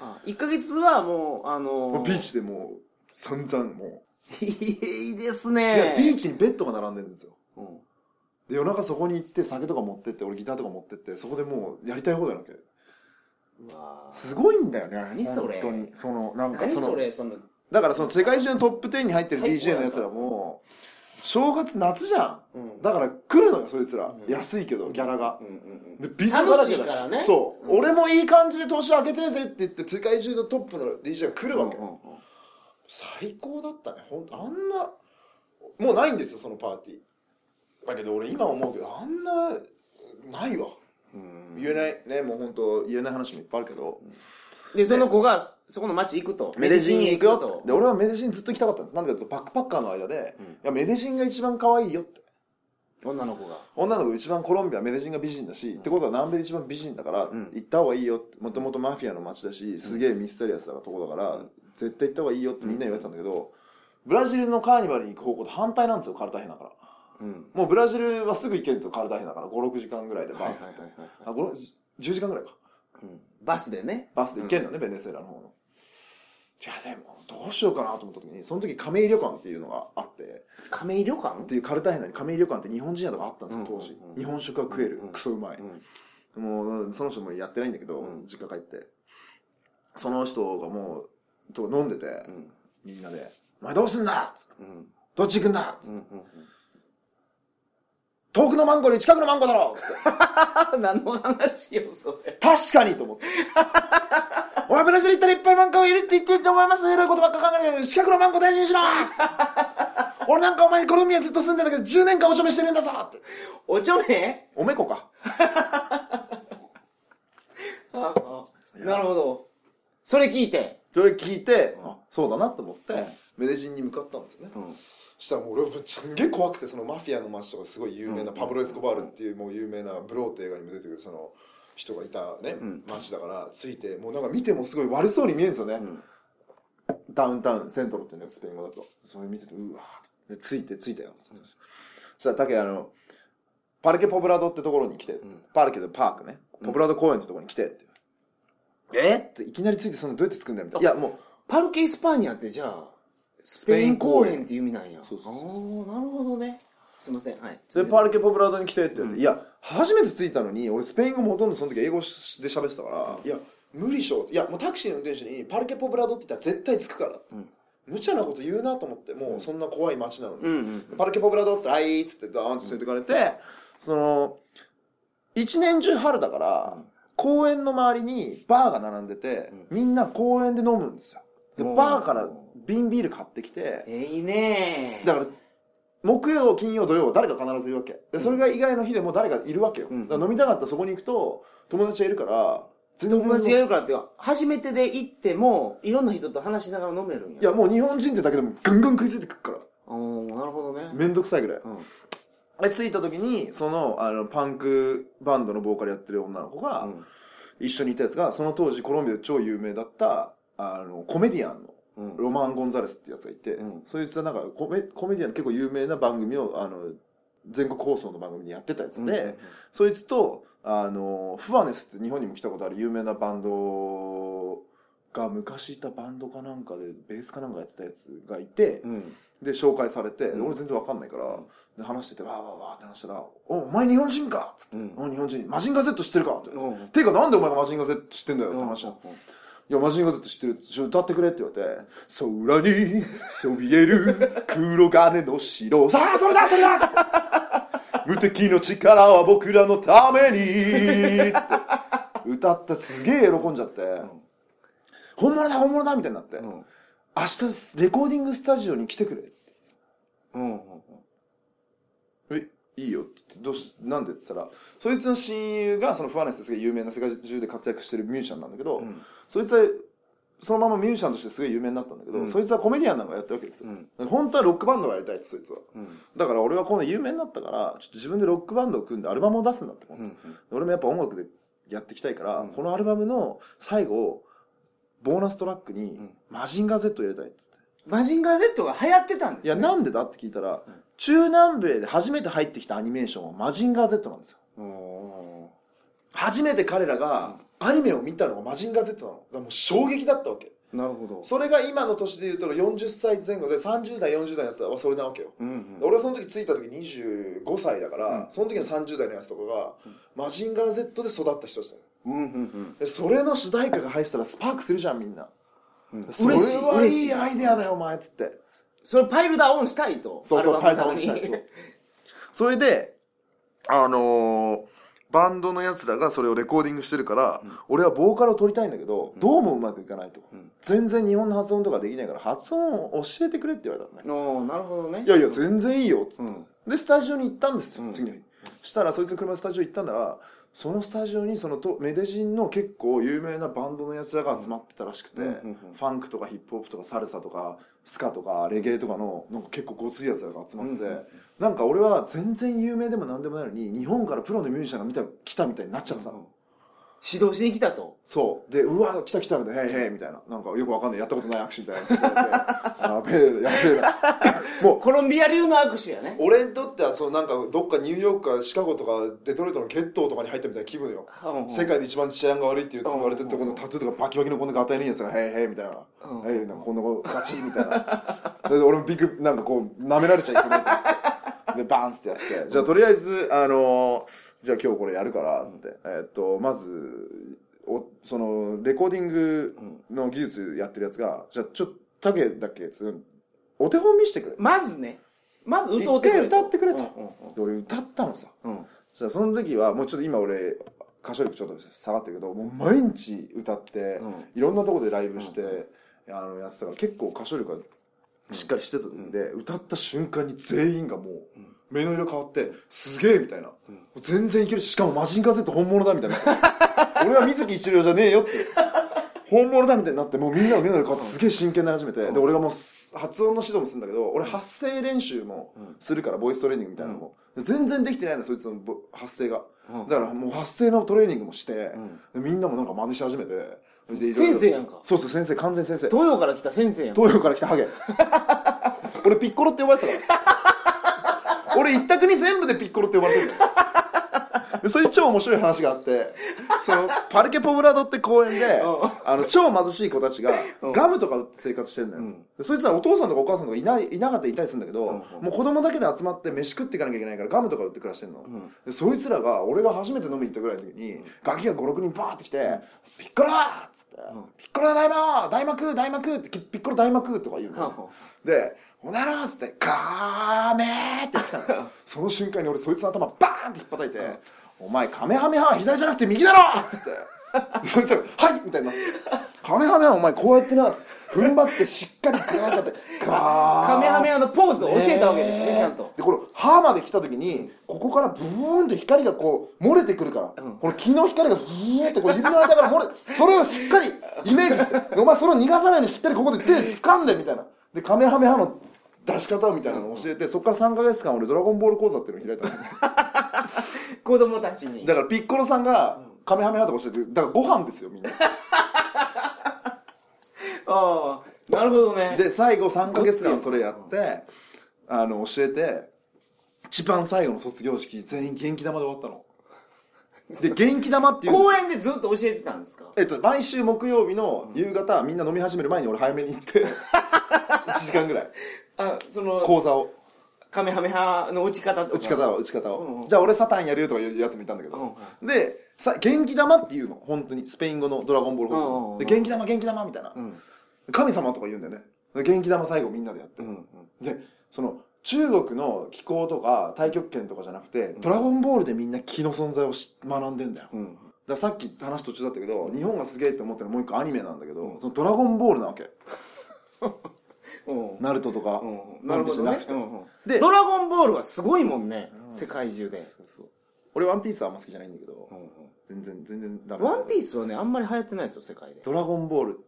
あ1ヶ月はもうあのービーチでもう散々もいいですう、違ねうビーチにベッドが並んでるんですよ。うん。で夜中そこに行って酒とか持ってって俺ギターとか持ってってそこでもうやりたい放題なわけ。すごいんだよね。何それ？本当に。そのなんか何そのそれその。だからその世界中のトップ10に入ってる DJ のやつらも正月夏じゃん。うん。だから来るのよそいつら、うん。安いけどギャラが。うんで美女だらけだ楽しいからね。そう、うん。俺もいい感じで年明けてえぜって言って世界中のトップの DJ が来るわけ、うんうんうん最高だったね。ほんあんなもうないんですよそのパーティー。だけど俺今思うけどあんなないわ。うん。言えない。ねもう本当言えない話もいっぱいあるけど、で、その子が、そこの町行くと。メデジンへ行くよと。で、俺はメデジンずっと行きたかったんです。なんでかというと、バックパッカーの間で、うん。いや、メデジンが一番可愛いよって。女の子が。女の子一番コロンビア、メデジンが美人だし、ってことは南米で一番美人だから、ん行った方がいいよ。もともとマフィアの街だし、すげえミステリアスなとこだから、絶対行った方がいいよってみんな言われてたんだけど、ブラジルのカーニバルに行く方向と反対なんですよ、カルタヘナから。うん。もうブラジルはすぐ行けるんですよ、カルタヘナから。5、6時間ぐらいでバーッつって。はいはいはいあ、5、10時間ぐらいか。うんバスでね。バスで行けんのね、ベネズエラの方の。いや、でも、どうしようかなと思った時に、その時亀井旅館っていうのがあって、亀井旅館？っていうカルタヘナに亀井旅館って日本人宿があったんですよ、当時うんうん。日本食が食えるうん。クソうまい。うん。もう、その人もやってないんだけどうん、実家帰って。その人がもう、と飲んでて、うん。みんなで、お前どうすんだうん。どっち行くんだうん。うん。遠くのマンゴーより近くのマンゴーだろってあ、何の話よ、それ。確かにと思って。お前ブラジル行ったらいっぱいマンゴーいるって言ってると思います。エロいことばっか考えないで、近くのマンゴー大事にしろ 俺なんかお前コロンビアずっと住んでんだけど、10年間おちょめしてるんだぞって。おちょめ？おめこか。ああなるほど。それ聞いて。それ聞いて、うんあそうだなと思って、うんメデジンに向かったんですよね。うん。そしたらもう俺はすんげえ怖くて、そのマフィアの街とかすごい有名な、うんパブロ・エスコバールっていうもう有名なブローって映画にも出てくるその人がいたね、ん街だから、ついて、もうなんか見てもすごい悪そうに見えるんですよね。うん。ダウンタウン、セントロって言うんだよ、スペイン語だと。それ見てて、うわーで、ついて、ついたよ。そしたら、タケ、あの、 Parque Poblado ってところに来て、ん Parque で park ね、ポブラド公園ってところに来てって。え？って、いきなりついて、そのどうやって作るんだよみたいな。いや、も Parque España ってじゃあ、スペイン公園っていう意味なんや。そうそうそうなるほどね。すいません。はい。う、で、 Parque Poblado に来てって言われて、いや、初めて着いたのに、俺スペイン語もほとんどその時英語で喋ってたから、いや、無理でしょ。いや、もうタクシーの運転手に、 Parque Poblado って言ったら絶対着くから。うん。無茶なこと言うなと思って、もうそんな怖い街なのに。うんうん。パルケポブラドっつって、はいっつって、ドーンと連れてかれて、その、一年中春だから、公園の周りにバーが並んでて、みんな公園で飲むんですよ。でうんバーから瓶ビール買ってきて、えいいねだから、木曜、金曜、土曜、誰か必ずいるわけ。で、それが以外の日でも誰かいるわけよ。うんだから飲みたかったらそこに行くと、友達がいるから、全然友達がいるからっていうか、初めてで行っても、いろんな人と話しながら飲めるんや。いや、もう日本人ってだけでもガンガン食いついてくっから。おーなるほどね。めんどくさいぐらい。うん。で、着いた時に、その、あの、パンクバンドのボーカルやってる女の子が、うん一緒にいたやつが、その当時コロンビアで超有名だった、あの、コメディアンの、うん。ロマン・ゴンザレスってやつがいて、うん。そいつはなんかコメ、コメディアンの結構有名な番組を、あの、全国放送の番組にやってたやつで、うんそいつと、あの、フワネスって日本にも来たことある有名なバンドが昔いたバンドかなんかで、ベースかなんかやってたやつがいて、うん。で、紹介されて、俺全然わかんないから、で話してて、わーわーわーって話したら、お、お前日本人かつって、うん。お日本人、マジンガ Z 知ってるかって。うん。ていうか、なんでお前がマジンガ Z 知ってんだよってうん話なのいや、マジンガ Z 知ってる？ちょ歌ってくれって言われて、空にそびえる黒金の城。さあ、それだ、それだ 無敵の力は僕らのために歌ってすげえ喜んじゃって、本物だ、本物だみたいになって、うん。明日レコーディングスタジオに来てくれって。うん。え、いいよってどうし、なんでって言ったら、そいつの親友が、そのフアネスってすげえ有名な世界中で活躍してるミュージシャンなんだけど、うんそいつは、そのままミュージシャンとしてすごい有名になったんだけど、うんそいつはコメディアンなんかやったわけですよ。本当はロックバンドがやりたいって、そいつは。うん。だから俺はこの有名になったから、ちょっと自分でロックバンドを組んでアルバムを出すんだって。うん。俺もやっぱ音楽でやっていきたいから、うんこのアルバムの最後、ボーナストラックにん、マジンガー Z を入れたいっつって。マジンガー Z が流行ってたんですいや、ね。なんでだって聞いたら、中南米で初めて入ってきたアニメーションはマジンガー Z なんですよ。お初めて彼らがアニメを見たのがマジンガー Z なの。だもう衝撃だったわけ。ーなるほど。それが今の年で言うと40歳前後で30代、40代のやつはそれなわけよ。うんうん。俺はその時着いた時25歳だから、うんその時の30代のやつとかが、マジンガー Z で育った人たちだようんうんでそれの主題歌が入ってたらスパークするじゃんみんな。うん。それ。はい。いアイデアだよお前っつって。それパイルダウンしたいと。そうそう、アパイダウルバムの中にンしたい。そう それで、あのーバンドのやつらがそれをレコーディングしてるから、俺はボーカルを取りたいんだけど、どうもうまくいかないと、ん全然日本の発音とかできないから、発音を教えてくれって言われたのね。おーなるほどね。いやいや、全然いいよ、つって。うん。で、スタジオに行ったんですよ、うん次の日。したら、そいつの車でスタジオ行ったんだら、そのスタジオにそのとメデジンの結構有名なバンドのやつらが集まってたらしくて、うんうんうん。ファンクとかヒップホップとかサルサとかスカとかレゲエとかのなんか結構ごついやつらが集まってて、うんうんなんか俺は全然有名でも何でもないのに日本からプロのミュージシャンが見た来たみたいになっちゃってたの、指導しに来たと。そう。でうわ来た来たみたいな「へいへい」みたいな。なんかよくわかんない。やったことない握手みたいなやつされて。やべえやべえな。もう。コロンビア流の握手やね。俺にとってはそのなんかどっかニューヨークかシカゴとかデトロイトのゲットーとかに入ったみたいな気分よ。世界で一番治安が悪いって言われてるところのタトゥーとかバキバキのこんなガタイのいいやつが「へいへい」みたいな「うん。へい」なんかこんなこうガチみたいな。で俺もビッグなんかこう舐められちゃいけないでバーンってやって。じゃあとりあえずあのじゃあ今日これやるからっつって、えーっとまずおそのレコーディングの技術やってるやつがじゃあちょっと竹だっけつうお手本見してくれ。まずね。まず歌ってくれ歌ってくれと。うんで俺歌ったのさ。うん。うんじゃあその時はもうちょっと今俺歌唱力ちょっと下がってるけどもう毎日歌って、うん。いろんなとこでライブして、あのやってたから結構歌唱力がしっかりしてたんで、歌った瞬間に全員がもう目の色変わってすげえみたいな、全然いけるししかもマジンガー Z 本物だみたいな。俺は水木一郎じゃねえよって。本物だみたいになってもうみんなの目の色変わってすげえ真剣になり始めて、で俺がもう発音の指導もするんだけど俺発声練習もするからボイストレーニングみたいなのも、全然できてないのそいつのぼ発声が、うん。だからもう発声のトレーニングもして、みんなもなんか真似し始めて。先生やんか。そうそう先生完全先生。東洋から来た先生やん東洋から来たハゲ。俺ピッコロって呼ばれてたから俺一択に全部でピッコロって呼ばれてるんだよ。でそれで超面白い話があってそのパルケ・ポブラドって公園でうん。あの超貧しい子たちがうん。ガムとか売って生活してるのよ、うん。でそいつはお父さんとかお母さんとかいないいなかったりいたりするんだけど、うん。うんもう子供だけで集まって飯食っていかなきゃいけないからガムとか売って暮らしてんの、ん。でそいつらが俺が初めて飲みに行ったぐらいの時に、ガキが56人バーって来て「ピッコロ!」っつって、ピッコロ大魔大幕大幕ってピッコロ大幕とか言うのよ、で「おなら!」っつって「カメー!」って来たの その瞬間に俺そいつの頭バーンって引っ叩いて「お前カメハメハは左じゃなくて右だろ!」っつってそいつら「はい!」みたいになって「カメハメハお前こうやってな」っつって踏ん張ってしっかりガーンってカメハメハのポーズを教えたわけですねちゃんとでこの歯まで来た時にここからブーンって光がこう漏れてくるから、うんこの木の光がブーンってこう指の間から漏れそれをしっかりイメージしてでお前それを逃がさないようにしっかりここで手で掴んでみたいなでカメハメハの出し方みたいなのを教えてそこから3ヶ月間俺ドラゴンボール講座っていうのを開いたの。子供たちに。だからピッコロさんがカメハメハとか教えてだからご飯ですよみんな。ああなるほどね。で最後3ヶ月間それやってあの教えて一番最後の卒業式全員元気玉で終わったの。で元気玉っていう。公園でずっと教えてたんですか？えっと、毎週木曜日の夕方、みんな飲み始める前に俺早めに行って 1時間ぐらいあその講座を。カメハメハの打ち方打ち方を打ち方を、うんうん。じゃあ俺サタンやるよとかいうやつもいたんだけど、でさ元気玉っていうの本当にスペイン語のドラゴンボール放送、うんうんうんで元気玉元気玉みたいな、うん。神様とか言うんだよね。で元気玉最後みんなでやって、うんうん。でその中国の気候とか太極拳とかじゃなくて、ドラゴンボールでみんな気の存在をし学んでんだよ、うん。ださっき話途中だったけど日本がすげえって思ってるのもう一個アニメなんだけど、そのドラゴンボールなわけ。う んナルトとか、うん。なるほどてでドラゴンボールはすごいもんね世界中で。俺ワンピースはあんま好きじゃないんだけど、全然全然ダメ。ワンピーススはねあんまり流行ってないですよ世界で。ドラゴンボール。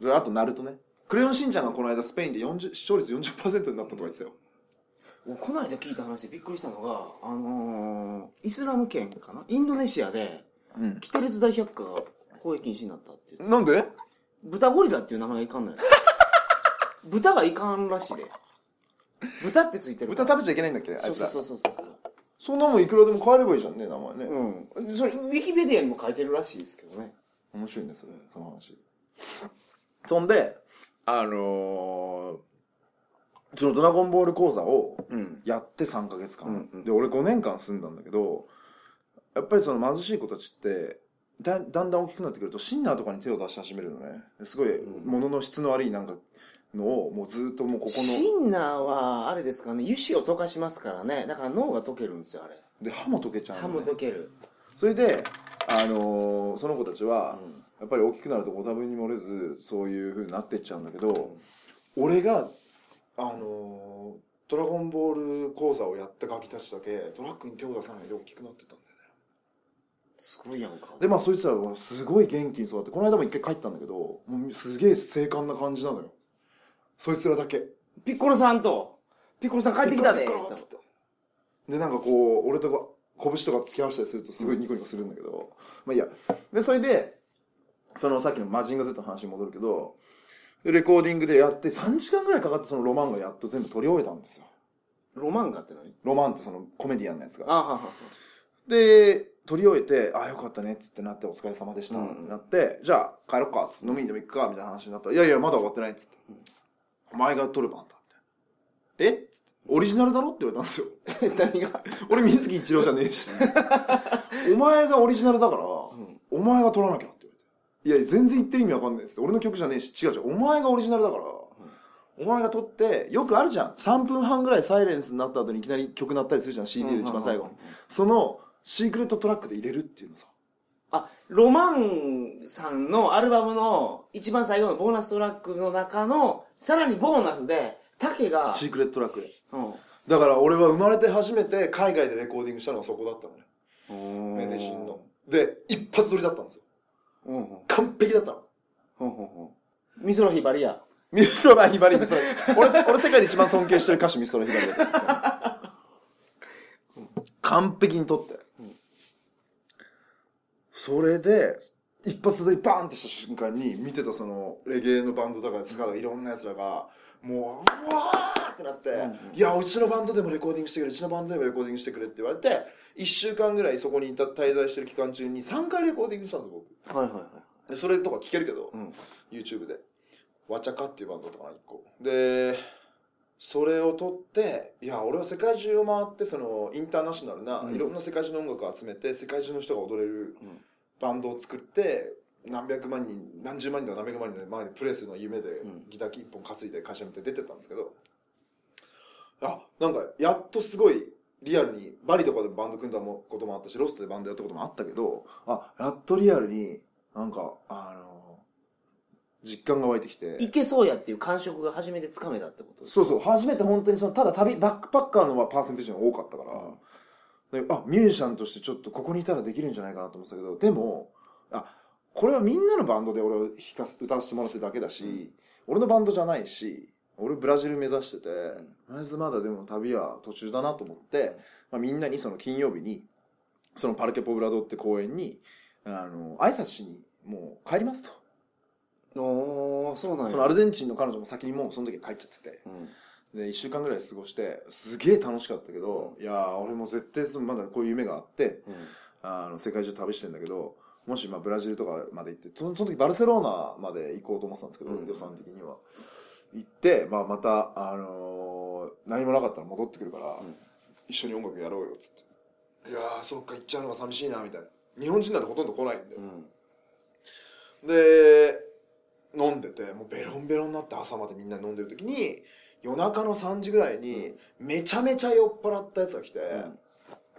それあとナルトね。クレヨンしんちゃんがこの間スペインで40視聴率40%になったとか言ってたよ。この間聞いた話でびっくりしたのがあのーイスラム圏かな？インドネシアでうん。キテレツ大百科が放映禁止になったって言ってなんで？豚ゴリラっていう名前がいかんのよ豚がいかんらしいで。豚ってついてる豚食べちゃいけないんだっけあそそういうつらそうそうそう。そんなもんいくらでも変えればいいじゃんね名前ね、うん。それウィキペディアにも書いてるらしいですけどね。面白いねそれ。その話そんであのー、その「ドラゴンボール」講座をうん。やって3ヶ月間、うんうん。で俺5年間住んだんだけどやっぱりその貧しい子たちってだだんだん大きくなってくるとシンナーとかに手を出し始めるのね。ですごいうん。物の質の悪いなんかのをもうずっともうここシンナーはあれですかね油脂を溶かしますからね。だから脳が溶けるんですよあれ。ので歯も溶けちゃう歯の、ね、も溶ける、それで、あのーその子たちは、うん。やっぱり大きくなるとご多分に漏れずそういう風になってっちゃうんだけど、俺があのードラゴンボール講座をやったガキたちだけドラッグに手を出さないで大きくなってたんだよね。すごいやんか。でまあそいつらはすごい元気に育ってこの間も一回帰ったんだけどもうすげえ精悍な感じなのよそいつらだけ。ピッコロさんとピッコロさん帰ってきたでピっつって。でなんかこう俺とか拳とか突き合わせたりするとすごいニコニコするんだけど、まあいいや。でそれでそのさっきのマジンガ Z の話に戻るけどでレコーディングでやって3時間ぐらいかかってそのロマンがやっと全部撮り終えたんですよ。ロマンガって何？ロマンってそのコメディアンのやつが。あはははで撮り終えて「ああよかったね」っつってなって「お疲れ様でした」うんってなって「じゃあ帰ろっか」っつって「飲みにでも行くか」みたいな話になったら「いやいやまだ終わってない」っつって「お前が撮る番だ」って「えっ?」つって「オリジナルだろ?」って言われたんですよ。何が？俺水木一郎じゃねえし。お前がオリジナルだから、お前が撮らなきゃって言われて。いや全然言ってる意味わかんないです。俺の曲じゃねえし。違う違う。お前がオリジナルだから、お前が撮ってよくあるじゃん。3分半ぐらいサイレンスになった後にいきなり曲鳴ったりするじゃん。CD で一番最後に、そのシークレットトラックで入れるっていうのさ。あロマンさんのアルバムの一番最後のボーナストラックの中のさらにボーナスで竹が、シークレットトラック。でうん。だから俺は生まれて初めて海外でレコーディングしたのがそこだったのね。メデシンの。で一発撮りだったんですよ。うんうん。完璧だったの。ほんほんほん。美空ひばりやミストラヒバリミストラ俺俺世界で一番尊敬してる歌手ミストラヒバリだったんですよ。完璧に撮って、それで一発でバーンってした瞬間に見てたそのレゲエのバンドとかスカがいろんなやつらがもううわーってなって、いやうちのバンドでもレコーディングしてくれうちのバンドでもレコーディングしてくれって言われて1週間ぐらいそこにいた滞在してる期間中に3回レコーディングしたんですよ僕。はいはいはいでそれとか聞けるけど、うん。YouTube で「わちゃか」っていうバンドだったかな1個。でそれを撮っていや俺は世界中を回ってそのインターナショナルな、うん。いろんな世界中の音楽を集めて世界中の人が踊れるうんバンドを作って何百万人何十万人とか何百万人の前でプレイするのが夢で、ん。ギター一本担いで会社見て出てたんですけど。あなんかやっとすごいリアルにバリとかでバンド組んだこともあったしロストでバンドやったこともあったけどあやっとリアルになんかあの実感が湧いてきて。いけそうやっていう感触が初めてつかめたってことそうそう。初めて本当にそのただ旅バックパッカーのパーセンテージが多かったから、であミュージシャンとしてちょっとここにいたらできるんじゃないかなと思ってたけどでもあこれはみんなのバンドで俺を弾かす歌わせてもらってるだけだし、俺のバンドじゃないし俺ブラジル目指してて、とりあえずまだでも旅は途中だなと思って、まあ、みんなにその金曜日にそのパルケ・ポブラドって公園にあの挨拶しにもう帰りますと。おーそうなんや。そのアルゼンチンの彼女も先にもうその時は帰っちゃってて。うんで1週間ぐらい過ごしてすげえ楽しかったけど、いやー俺も絶対そのまだこういう夢があってうん。あの世界中旅してんだけどもしまあブラジルとかまで行ってそのその時バルセロナまで行こうと思ってたんですけど、うん。予算的には。行って、まあ、また、あのー何もなかったら戻ってくるから、ん。一緒に音楽やろうよっつって。いやーそっか行っちゃうのが寂しいなみたいな。日本人なんてほとんど来ないんで、うん。で飲んでてもうベロンベロンになって朝までみんな飲んでる時に夜中の3時ぐらいにめちゃめちゃ酔っ払ったやつが来て、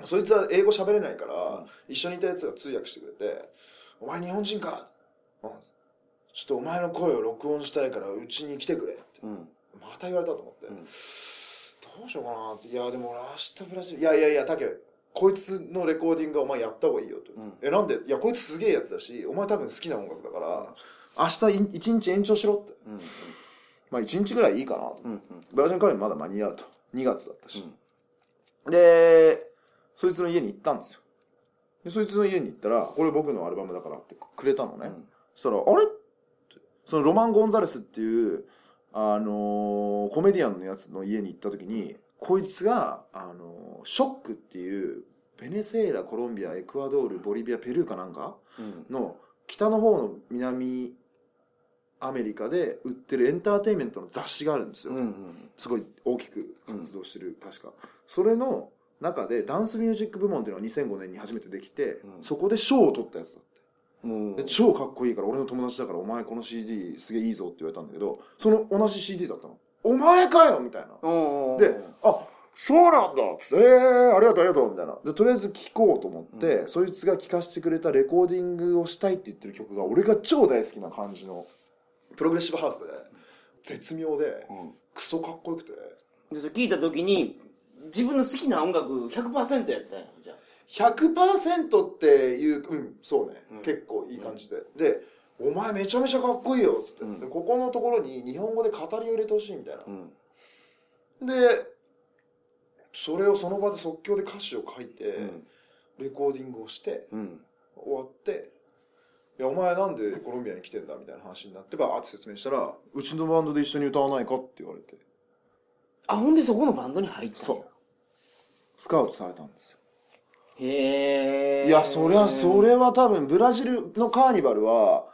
そいつは英語喋れないから、一緒にいたやつが通訳してくれて「お前日本人か?うん」ちょっとお前の声を録音したいからうちに来てくれ」って。うん。また言われたと思って、うん。どうしようかなって「いやでも俺明日ブラジルいやいやいやタケこいつのレコーディングはお前やった方がいいよ」と「うん。えなんで？いやこいつすげえやつだしお前多分好きな音楽だから、明日一日延長しろ」って。うんまあ一日ぐらいいいかなと、うんブラジルからまだ間に合うと。2月だったし、でそいつの家に行ったんですよ。でそいつの家に行ったらこれ僕のアルバムだからってくれたのね、うん。そしたら「あれ?」そのロマン・ゴンザレスっていうあのーコメディアンのやつの家に行った時にこいつが、あのーショックっていうベネズエラコロンビアエクアドールボリビアペルーかなんかうん。の北の方の南アメリカで売ってるエンターテインメントの雑誌があるんですよ、うんうんすごい大きく活動してる、確か。それの中でダンスミュージック部門っていうのが2005年に初めてできて、うん。そこで賞を取ったやつだって。超かっこいいから俺の友達だからお前この CD すげえいいぞって言われたんだけどその同じ CD だったの。お前かよみたいな。であそうなんだっつってえー、ありがとうありがとうみたいな。でとりあえず聴こうと思って、そいつが聴かせてくれたレコーディングをしたいって言ってる曲が俺が超大好きな感じのプログレッシブハウスで絶妙でうん。クソかっこよくて。でそれ聞いた時に自分の好きな音楽100%やったんやじゃあ。100%っていううんそうね、うん。結構いい感じで、で「お前めちゃめちゃかっこいいよ」っつって、うん。でここのところに日本語で語りを入れてほしいみたいな。う、ん。でそれをその場で即興で歌詞を書いて、うん。レコーディングをしてうん。終わって「いやお前なんでコロンビアに来てんだ」みたいな話になってバーって説明したら「うちのバンドで一緒に歌わないか?」って言われて。あほんでそこのバンドに入ったそう。スカウトされたんですよ。へえいやそりゃそれは多分ブラジルのカーニバルは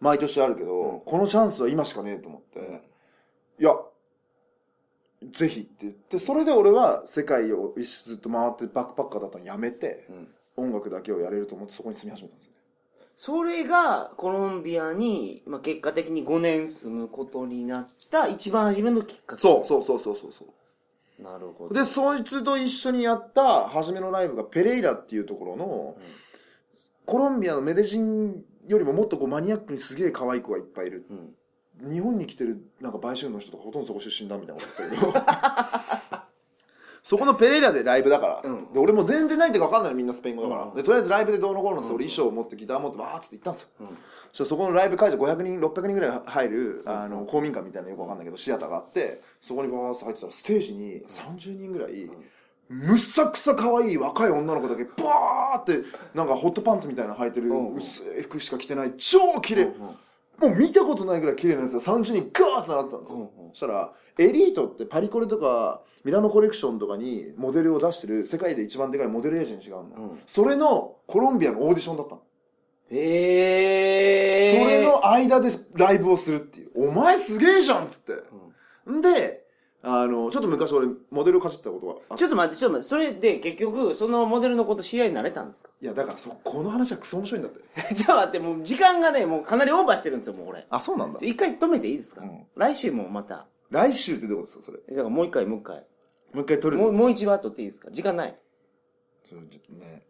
毎年あるけど、うん。このチャンスは今しかねえと思って、いやぜひって言ってそれで俺は世界をずっと回ってバックパッカーだったのやめてうん。音楽だけをやれると思ってそこに住み始めたんですよねそれがコロンビアに、まあ、結果的に5年住むことになった一番初めのきっかけ。そうそうそうそうそうそう。なるほど。でそいつと一緒にやった初めのライブがペレイラっていうところの、コロンビアのメデジンよりももっとこうマニアックにすげえ可愛い子がいっぱいいる。うん。日本に来てるなんか売春の人とかほとんどそこ出身だみたいなこと言ってたけど そこのペレイラでライブだから、うん。で俺も全然ないってか分かんないのみんなスペイン語だから、うん。でとりあえずライブでどうのこうのってうん。俺衣装を持ってギター持ってバーッつって行ったんですよ。うん。そしたらそこのライブ会場500人600人ぐらい入るあの公民館みたいなよく分かんないけどシアターがあってそこにバーッと入ってたらステージに30人ぐらい、むっさくさ可愛い若い女の子だけバーってなんかホットパンツみたいなの履いてるうん薄い服しか着てない超綺麗、うんもう見たことないぐらい綺麗なやつが30人ガーッとなったんですよ、うんうん。そしたらエリートってパリコレとかミラノコレクションとかにモデルを出してる世界で一番でかいモデルエージェンシーがあるの、うん。それのコロンビアのオーディションだったの、へえそれの間でライブをするっていう。お前すげえじゃんっつって。ん。であのちょっと昔俺モデルをかじったことがあっちょっと待ってちょっと待ってそれで結局そのモデルのこと知り合いになれたんですか？いやだからそこの話はクソ面白いんだって。じゃあ待ってもう時間がねもうかなりオーバーしてるんですよもう俺。あそうなんだ。一回止めていいですか、うん。来週もまた。来週ってどういうことですかそれ？だからもう一回もう一回。もう一回撮るもうもう一話撮っていいですか？時間ない。ちょちょっとね。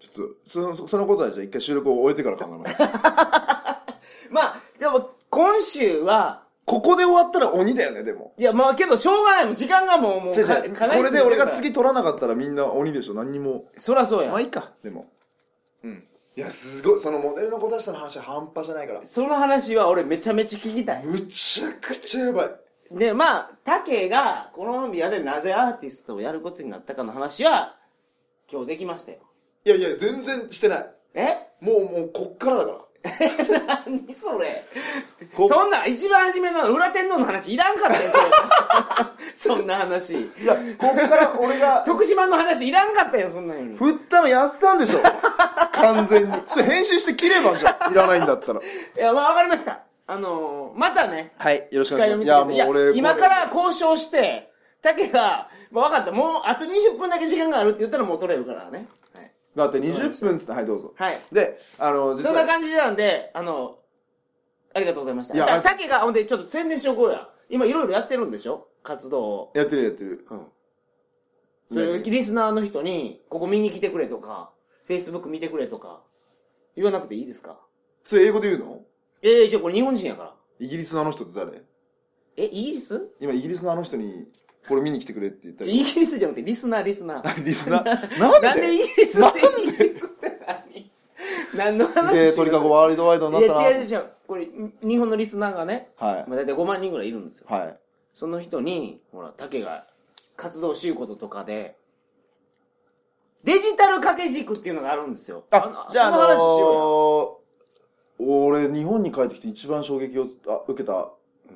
ちょっとそのそそのことはじゃあ一回収録を終えてから考えます。まあでも今週はここで終わったら鬼だよねでも。いやまあけどしょうがない。もん時間がもうもう違うか違う。かなりこれで俺が次取らなかったらみんな鬼でしょ。何にも。そらそうや、まあいいか。でも。うん。いやすごい。そのモデルの子たちとの話は半端じゃないから。その話は俺めちゃめちゃ聞きたい。むちゃくちゃやばい。でまあタケがコロンビアでなぜアーティストをやることになったかの話は今日できましたよ。いやいや全然してない。え？もうもうこっからだから 何それ。こそんな一番初めの裏天皇の話いらんかったよそれ。そんな話。いやこっから俺が 徳島の話いらんかったよそんなの。に振ったのやっさんでしょ。完全に。それ編集して切ればじゃん。いらないんだったら。いやまあわかりました。あのー、またねはいよろしくお機願いします。いやもう俺今から交渉して竹が、まあ、分かった。もうあと20分だけ時間があるって言ったらもう取れるからね。はい、だって20分っつってはいどうぞ。はい、であの実そはんな感じなんであのありがとうございました。いやだから竹がほんでちょっと宣伝しようこうや。今いろいろやってるんでしょ？活動を。やってるやってる。うん。それね。リスナーの人にここ見に来てくれとかフェイスブック見てくれとか言わなくていいですか？それ英語で言うの？ええじゃあこれ日本人やから。イギリスのあの人って誰？えイギリス？今イギリスのあの人にこれ見に来てくれって言ったじゃあイギリスじゃなくてリスナーリスナー。リスナー？なんでイギリスってイギリスって何？何のす話げえ鳥かごワールドワイドにいなったな。や違う違うこれ日本のリスナーがね、はい。まあ、大体5万人ぐらいいるんですよ。はい。その人にほら竹が活動しゆうこととかでデジタル掛け軸っていうのがあるんですよ。あじゃあその話しよ。あのー、俺日本に帰ってきて一番衝撃をあ受けた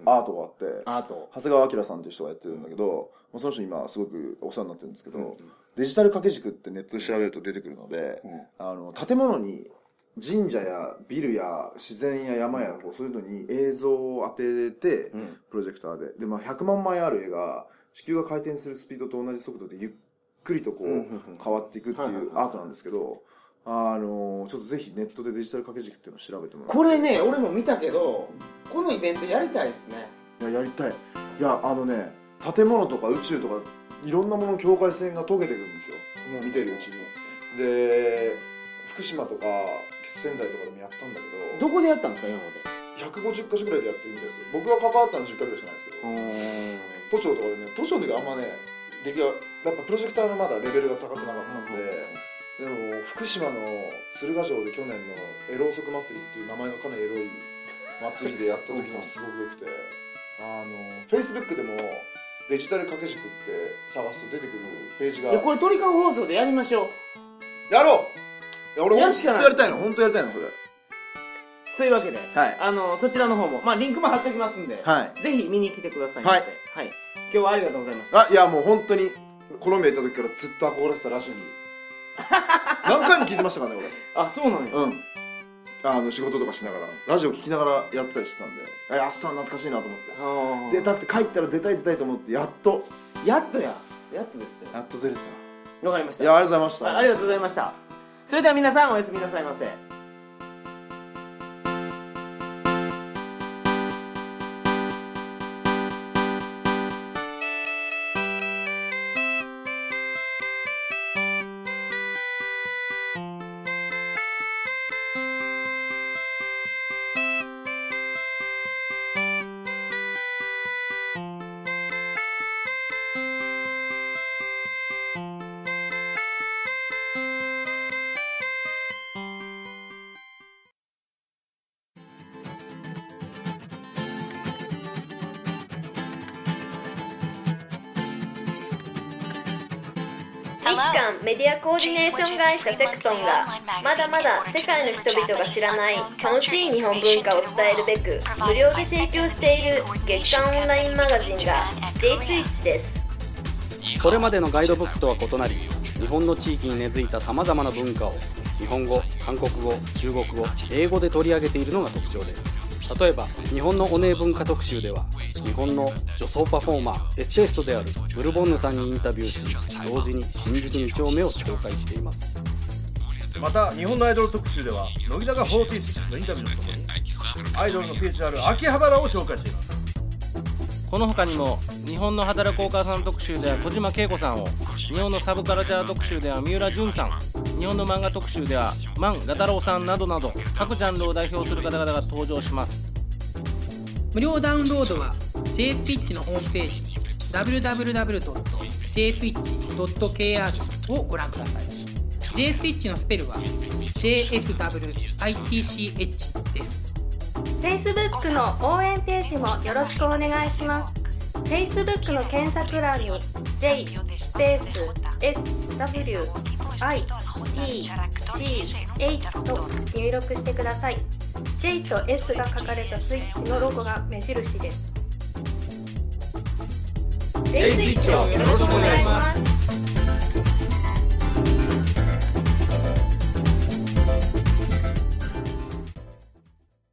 アートがあって、アート。長谷川明さんっていう人がやってるんだけど、まあその人今すごくお世話になってるんですけど、うんデジタル掛け軸ってネットで調べると出てくるので、うん。あの建物に神社やビルや自然や山やこうそういうのに映像を当てて、うん。プロジェクターで。で、まあ、100万枚ある絵が地球が回転するスピードと同じ速度でゆっくりとこう、変わっていくっていうはいアートなんですけど、あのちょっとぜひネットでデジタル掛け軸っていうのを調べてもらって。これね俺も見たけどこのイベントやりたいですね。いややりたい。いやあのね建物とか宇宙とかいろんなものの境界線が解けていくんですよ。もう見てるうちに。で福島とか仙台とかでもやったんだけど。どこでやったんですか今まで？150箇所ぐらいでやってるみたいですよ。僕が関わったの10回ぐらいしかないですけど。都庁とかでね都庁の時あんまね出来はやっぱプロジェクターのまだレベルが高くなかったんで、でも福島の鶴ヶ城で去年のエローソク祭りっていう名前がかなりエロい祭りでやった時がすごく良くて。あのフェイスブックでもデジタル掛け軸って探すと出てくるページが。いやこれ鳥かご放送でやりましょう。やろう！いや俺やるしかない。やりたいの本当やりたいのそれ。そういうわけで、はい。あのそちらの方も、まあ、リンクも貼っておきますんで、はい。ぜひ見に来てくださいませ、ははい。い今日はありがとうございました。あいやもう本当にコロンビア行った時からずっと憧れてたラジオに 何回も聞いてましたからねあそうなんや、俺うん。あの仕事とかしながらラジオ聞きながらやってたりしてたんで。あやっさん懐かしいなと思って。あー。出たくて帰ったら出たい出たいと思ってやっと。やっとや。やっとですよ。やっと出れた。わかりました。いやありがとうございました。あありがとうございました。それでは皆さんおやすみなさいませ日韓メディアコーディネーション会社セクトンがまだまだ世界の人々が知らない楽しい日本文化を伝えるべく無料で提供している月間オンラインマガジンが J スイッチです。これまでのガイドブックとは異なり日本の地域に根付いたさまざまな文化を日本語韓国語中国語英語で取り上げているのが特徴です例えば日本のお姉文化特集では日本の女装パフォーマーエッセイストであるブルボンヌさんにインタビューし同時に新宿2丁目を紹介しています。また日本のアイドル特集では乃木坂46のインタビューとともにアイドルの聖地である秋葉原を紹介しています。この他にも日本の働くお母さん特集では小島恵子さんを日本のサブカルチャー特集では三浦淳さん日本の漫画特集では万画太郎さんなどなど各ジャンルを代表する方々が登場します。無料ダウンロードは JSwitch のホームページ www.jswitch.kr をご覧ください。JSwitch のスペルは JSWITCH です。Facebook の応援ページもよろしくお願いします Facebook の検索欄に J スペース SWITCH と入力してください。J と S が書かれたスイッチのロゴが目印です。J スイッチをよろしくお願いします。